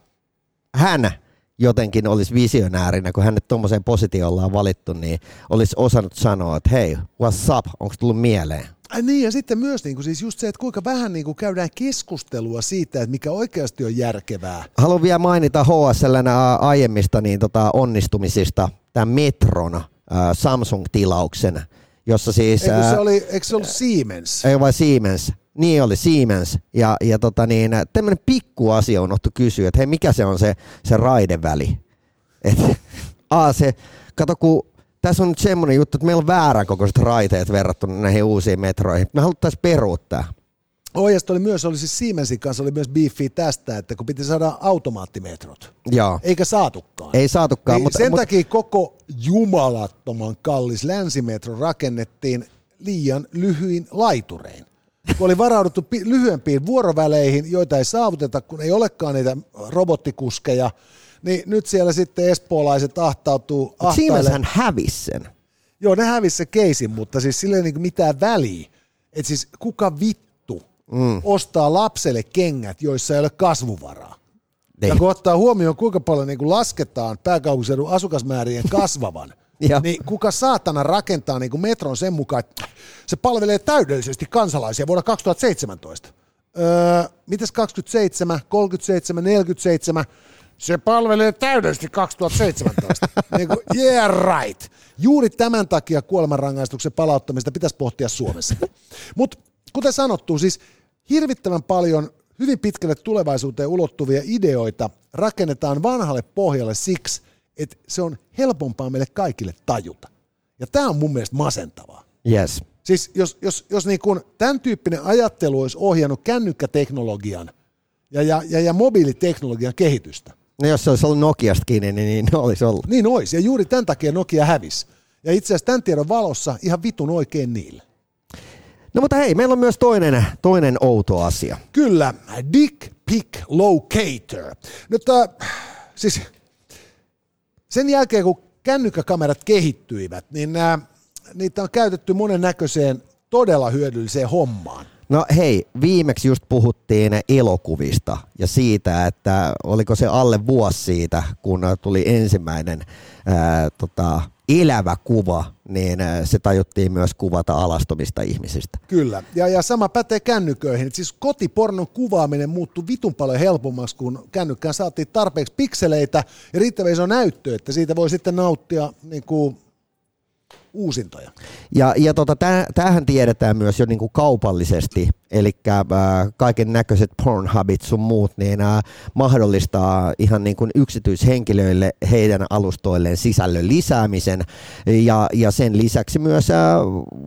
hän jotenkin olisi visionäärinä, kun hänet tuommoiseen positioon on valittu, niin olisi osannut sanoa, että hei, what's up, onko tullut mieleen? Ai niin, ja sitten myös niin kuin, siis just se, että kuinka vähän niin kuin, käydään keskustelua siitä, että mikä oikeasti on järkevää. Haluan vielä mainita HSLn aiemmista niin, tota, onnistumisista tämän Metron äh, Samsung-tilauksen, jossa siis... Eikö se, oli, eikö se ollut Siemens? Ei vai Siemens. Niin oli Siemens. Ja, ja tota niin, tämmöinen pikku asia on unohtu kysyä, että hei, mikä se on se, se raideväli? Et, a, se, kato kun tässä on nyt semmoinen juttu, että meillä on väärän kokoiset raiteet verrattuna näihin uusiin metroihin. Me haluttaisiin peruuttaa. Ja oli myös, oli siis Siemensin kanssa oli myös beefi tästä, että kun piti saada automaattimetrot. Joo. Eikä saatukaan. Ei saatukaan. Niin mutta, sen mutta... takia koko jumalattoman kallis länsimetro rakennettiin liian lyhyin laiturein. Kun oli varauduttu pi- lyhyempiin vuoroväleihin, joita ei saavuteta, kun ei olekaan niitä robottikuskeja, niin nyt siellä sitten espoolaiset ahtautuu. Siemenshän hävisi sen. Joo, ne hävisi se keisin, mutta siis sillä ei niin mitään väliä. Että siis kuka vittu mm. ostaa lapselle kengät, joissa ei ole kasvuvaraa? Niin. Ja kun ottaa huomioon, kuinka paljon niin kuin lasketaan pääkaupunkiseudun asukasmäärien kasvavan, niin kuka saatana rakentaa niin kuin metron sen mukaan, että se palvelee täydellisesti kansalaisia vuonna 2017. Öö, mitäs 27, 37, 47? Se palvelee täydellisesti 2017. niin kuin, yeah right. Juuri tämän takia kuolemanrangaistuksen palauttamista pitäisi pohtia Suomessa. Mutta kuten sanottu, siis hirvittävän paljon hyvin pitkälle tulevaisuuteen ulottuvia ideoita rakennetaan vanhalle pohjalle siksi, että se on helpompaa meille kaikille tajuta. Ja tämä on mun mielestä masentavaa. Yes. Siis jos, jos, jos niin kun tämän tyyppinen ajattelu olisi ohjannut kännykkäteknologian ja, ja, ja, ja mobiiliteknologian kehitystä, No jos se olisi ollut Nokiasta kiinni, niin, niin olisi ollut. Niin olisi, ja juuri tämän takia Nokia hävisi. Ja itse asiassa tämän tiedon valossa ihan vitun oikein niille. No mutta hei, meillä on myös toinen, toinen outo asia. Kyllä, Dick Pick Locator. Nyt äh, siis sen jälkeen, kun kännykkäkamerat kehittyivät, niin äh, niitä on käytetty monen näköiseen todella hyödylliseen hommaan. No hei, viimeksi just puhuttiin elokuvista ja siitä, että oliko se alle vuosi siitä, kun tuli ensimmäinen ää, tota, elävä kuva, niin se tajuttiin myös kuvata alastomista ihmisistä. Kyllä, ja, ja sama pätee kännyköihin. Et siis kotipornon kuvaaminen muuttui vitun paljon helpommaksi, kun kännykkään saatiin tarpeeksi pikseleitä ja riittävän iso näyttö, että siitä voi sitten nauttia niin kuin uusintoja. Ja, ja tota, tämähän tiedetään myös jo niinku kaupallisesti, eli äh, kaiken näköiset pornhubit sun muut, niin äh, mahdollistaa ihan niin kuin yksityishenkilöille heidän alustoilleen sisällön lisäämisen ja, ja sen lisäksi myös äh,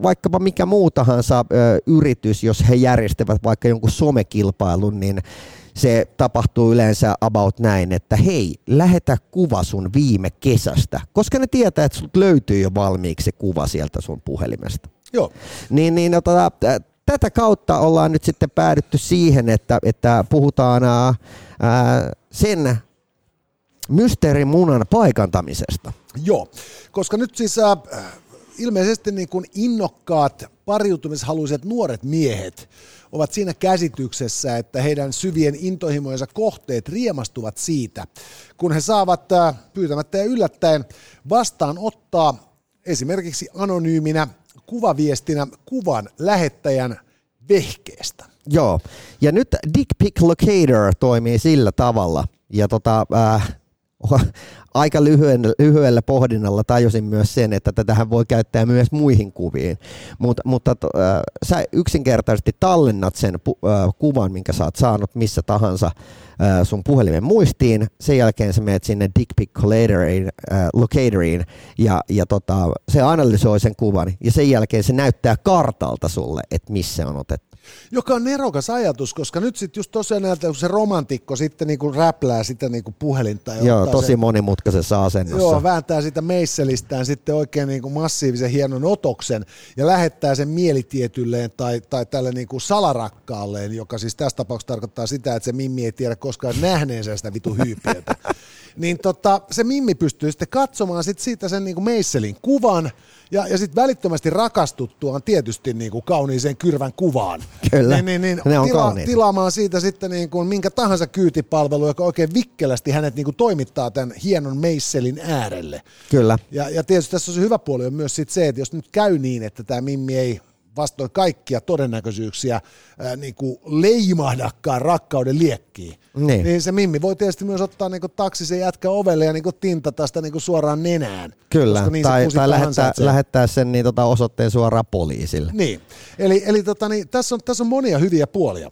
vaikkapa mikä muu tahansa äh, yritys, jos he järjestävät vaikka jonkun somekilpailun, niin se tapahtuu yleensä about näin, että hei, lähetä kuva sun viime kesästä, koska ne tietää, että sut löytyy jo valmiiksi se kuva sieltä sun puhelimesta. Joo. Niin, niin no, tota, tätä kautta ollaan nyt sitten päädytty siihen, että, että puhutaan ää, sen mysteerimunan paikantamisesta. Joo, koska nyt siis äh, ilmeisesti niin kuin innokkaat pariutumishaluiset nuoret miehet ovat siinä käsityksessä, että heidän syvien intohimojensa kohteet riemastuvat siitä, kun he saavat äh, pyytämättä ja yllättäen vastaanottaa esimerkiksi anonyyminä kuvaviestinä kuvan lähettäjän vehkeestä. Joo, ja nyt Dick Pic Locator toimii sillä tavalla, ja tota, äh, aika lyhyen, lyhyellä pohdinnalla tajusin myös sen, että tätähän voi käyttää myös muihin kuviin. Mut, mutta äh, sä yksinkertaisesti tallennat sen äh, kuvan, minkä sä oot saanut missä tahansa äh, sun puhelimen muistiin. Sen jälkeen sä menet sinne Dick Pic äh, locatoriin ja, ja tota, se analysoi sen kuvan ja sen jälkeen se näyttää kartalta sulle, että missä on otettu. Joka on nerokas ajatus, koska nyt sitten just tosiaan näyttää, kun se romantikko sitten niinku räplää sitä niinku puhelinta. Ja Joo, tosi sen, monimutkaisessa asennossa. Joo, vääntää sitä meisselistään sitten oikein niinku massiivisen hienon otoksen ja lähettää sen mielitietylleen tai, tai tälle niinku salarakkaalleen, joka siis tässä tapauksessa tarkoittaa sitä, että se Mimmi ei tiedä koskaan nähneensä sitä vitu hyypiötä. niin tota, se Mimmi pystyy sitten katsomaan sit siitä sen niinku meisselin kuvan, ja, ja sitten välittömästi rakastuttuaan tietysti niin kuin kauniiseen kyrvän kuvaan. Kyllä, niin, niin, niin, ne on tila, Tilaamaan siitä sitten niin kuin minkä tahansa kyytipalvelu, joka oikein vikkelästi hänet niin kuin toimittaa tämän hienon meisselin äärelle. Kyllä. Ja, ja tietysti tässä on se hyvä puoli on myös sit se, että jos nyt käy niin, että tämä Mimmi ei vastoin kaikkia todennäköisyyksiä ää, niin kuin leimahdakaan rakkauden liekkiin. Niin. niin se Mimmi voi tietysti myös ottaa niin kuin taksi sen jätkä ovelle ja niin kuin tintata sitä niin kuin suoraan nenään. Kyllä, niin tai, tai lähettää, lähettää sen niin, tota, osoitteen suoraan poliisille. Niin, eli, eli tota, niin, tässä, on, tässä on monia hyviä puolia.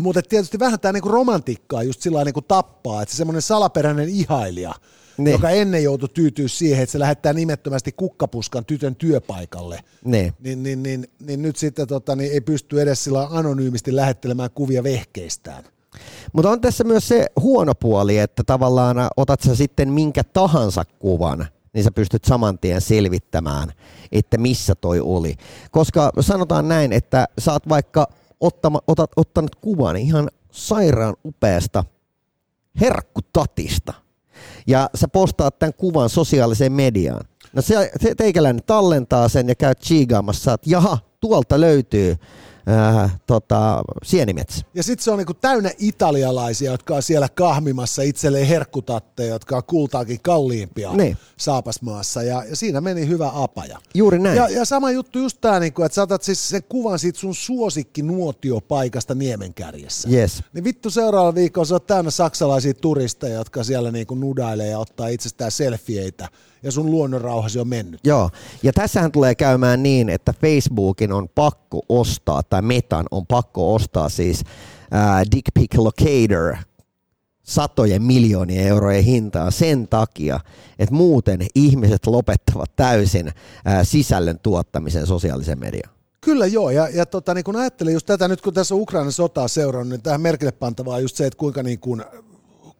Mutta tietysti vähän tämä niinku romantikkaa just sillä niinku tappaa, että se semmoinen salaperäinen ihailija – ne. joka ennen joutui tyytyä siihen, että se lähettää nimettömästi kukkapuskan tytön työpaikalle. Ne. Niin, niin, niin, niin nyt sitten tota, niin ei pysty edes sillä anonyymisti lähettelemään kuvia vehkeistään. Mutta on tässä myös se huono puoli, että tavallaan otat sä sitten minkä tahansa kuvan, niin sä pystyt saman tien selvittämään, että missä toi oli. Koska sanotaan näin, että sä oot vaikka ottama, otat, ottanut kuvan ihan sairaan upeasta herkkutatista – ja sä postaat tämän kuvan sosiaaliseen mediaan. No se, se teikäläinen tallentaa sen ja käy chiigaamassa, että jaha, tuolta löytyy äh, tota, sienimetsä. Ja sitten se on niinku täynnä italialaisia, jotka on siellä kahmimassa itselleen herkkutatteja, jotka on kultaakin kalliimpia niin. saapasmaassa. Ja, ja siinä meni hyvä apaja. Juuri näin. Ja, ja sama juttu just tämä, niinku, että saatat siis sen kuvan siitä sun suosikki nuotiopaikasta Niemenkärjessä. Yes. Niin vittu seuraavalla viikolla se on täynnä saksalaisia turisteja, jotka siellä niinku nudailee ja ottaa itsestään selfieitä ja sun luonnonrauhasi on mennyt. Joo, ja tässähän tulee käymään niin, että Facebookin on pakko ostaa, tai Metan on pakko ostaa siis ää, Dick Pic Locator satojen miljoonien eurojen hintaa sen takia, että muuten ihmiset lopettavat täysin ää, sisällön tuottamisen sosiaalisen mediaan. Kyllä joo, ja, ja tota, niin kun ajattelin just tätä, nyt kun tässä on Ukrainan sotaa seurannut, niin tähän merkille pantavaa just se, että kuinka niin kun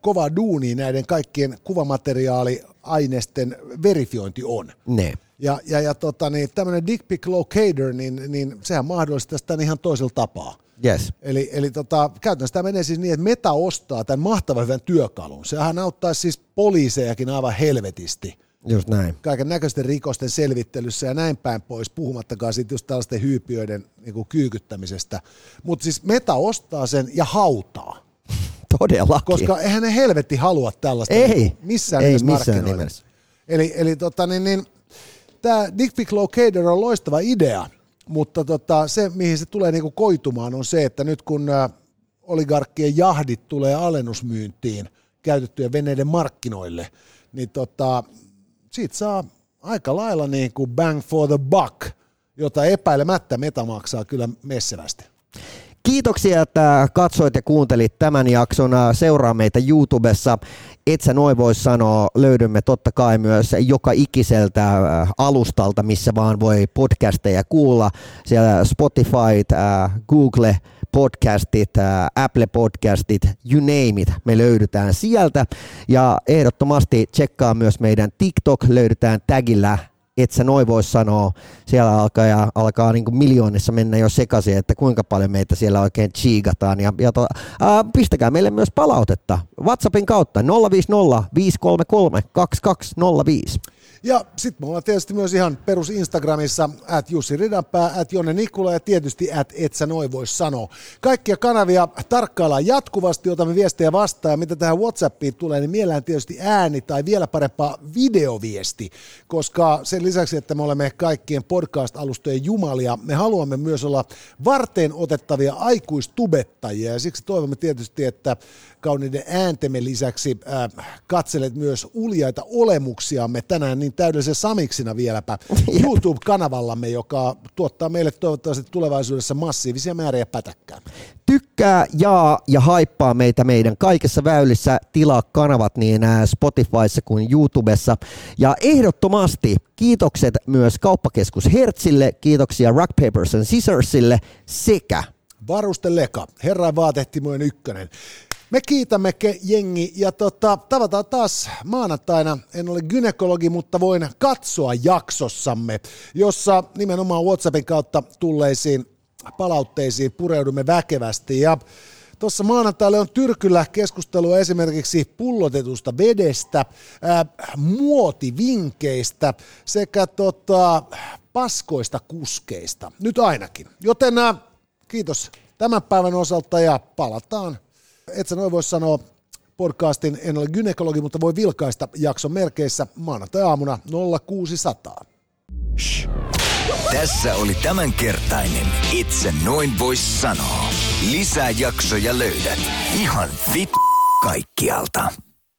kova duuni näiden kaikkien kuvamateriaaliaineisten verifiointi on. Ne. Ja, ja, ja tota, niin, tämmöinen dick pic locator, niin, niin sehän mahdollistaa sitä ihan toisella tapaa. Yes. Eli, eli tota, käytännössä tämä menee siis niin, että Meta ostaa tämän mahtavan hyvän työkalun. Sehän auttaa siis poliisejakin aivan helvetisti. Just näin. Kaiken näköisten rikosten selvittelyssä ja näin päin pois, puhumattakaan siitä just tällaisten hyypiöiden niin kyykyttämisestä. Mutta siis Meta ostaa sen ja hautaa. Todellakin. Koska eihän ne helvetti halua tällaista ei, niin missään, ei nimessä missään nimessä. Eli, eli tota, niin, niin, tämä Dick Pic Locator on loistava idea, mutta tota, se, mihin se tulee niinku koitumaan, on se, että nyt kun oligarkkien jahdit tulee alennusmyyntiin käytettyjen veneiden markkinoille, niin tota, siitä saa aika lailla niin kuin bang for the buck, jota epäilemättä meta maksaa kyllä messevästi. Kiitoksia, että katsoit ja kuuntelit tämän jakson. Seuraa meitä YouTubessa. Et sä noin voi sanoa, löydymme totta kai myös joka ikiseltä äh, alustalta, missä vaan voi podcasteja kuulla. Siellä Spotify, äh, Google, podcastit, äh, Apple podcastit, you name it, me löydytään sieltä. Ja ehdottomasti tsekkaa myös meidän TikTok, löydetään tagillä et sä noin voi sanoa, siellä alkaa, ja alkaa niin kuin miljoonissa mennä jo sekaisin, että kuinka paljon meitä siellä oikein chiigataan. Ja, ja to, ää, pistäkää meille myös palautetta WhatsAppin kautta 050 533 2205. Ja sitten me ollaan tietysti myös ihan perus Instagramissa, at Jussi Ridanpää, at Jonne Nikula ja tietysti at et sä noin voi sanoa. Kaikkia kanavia tarkkaillaan jatkuvasti, otamme viestejä vastaan. Ja mitä tähän Whatsappiin tulee, niin mielellään tietysti ääni tai vielä parempaa videoviesti, koska sen lisäksi, että me olemme kaikkien podcast-alustojen jumalia, me haluamme myös olla varteen otettavia aikuistubettajia. Ja siksi toivomme tietysti, että kauniiden ääntemme lisäksi äh, katselet myös uljaita olemuksiamme tänään niin täydellisen samiksina vieläpä YouTube-kanavallamme, joka tuottaa meille toivottavasti tulevaisuudessa massiivisia määriä pätäkkää. Tykkää, jaa ja haippaa meitä meidän kaikessa väylissä. Tilaa kanavat niin äh, Spotifyssa kuin YouTubessa. Ja ehdottomasti kiitokset myös kauppakeskus Hertzille, kiitoksia Rock Papers and Scissorsille sekä Varuste Leka, herran vaatehtimojen ykkönen. Me kiitämme jengi ja tota, tavataan taas maanantaina. En ole gynekologi, mutta voin katsoa jaksossamme, jossa nimenomaan WhatsAppin kautta tulleisiin palautteisiin pureudumme väkevästi. Ja Tuossa maanantaille on Tyrkyllä keskustelua esimerkiksi pullotetusta vedestä, ää, muotivinkeistä sekä tota, paskoista kuskeista. Nyt ainakin. Joten ää, kiitos tämän päivän osalta ja palataan et sä noin voi sanoa podcastin, en ole gynekologi, mutta voi vilkaista jakson merkeissä maanantai-aamuna 0600. Shh. Tässä oli tämänkertainen Itse noin vois sanoa. Lisää jaksoja löydät ihan vit kaikkialta.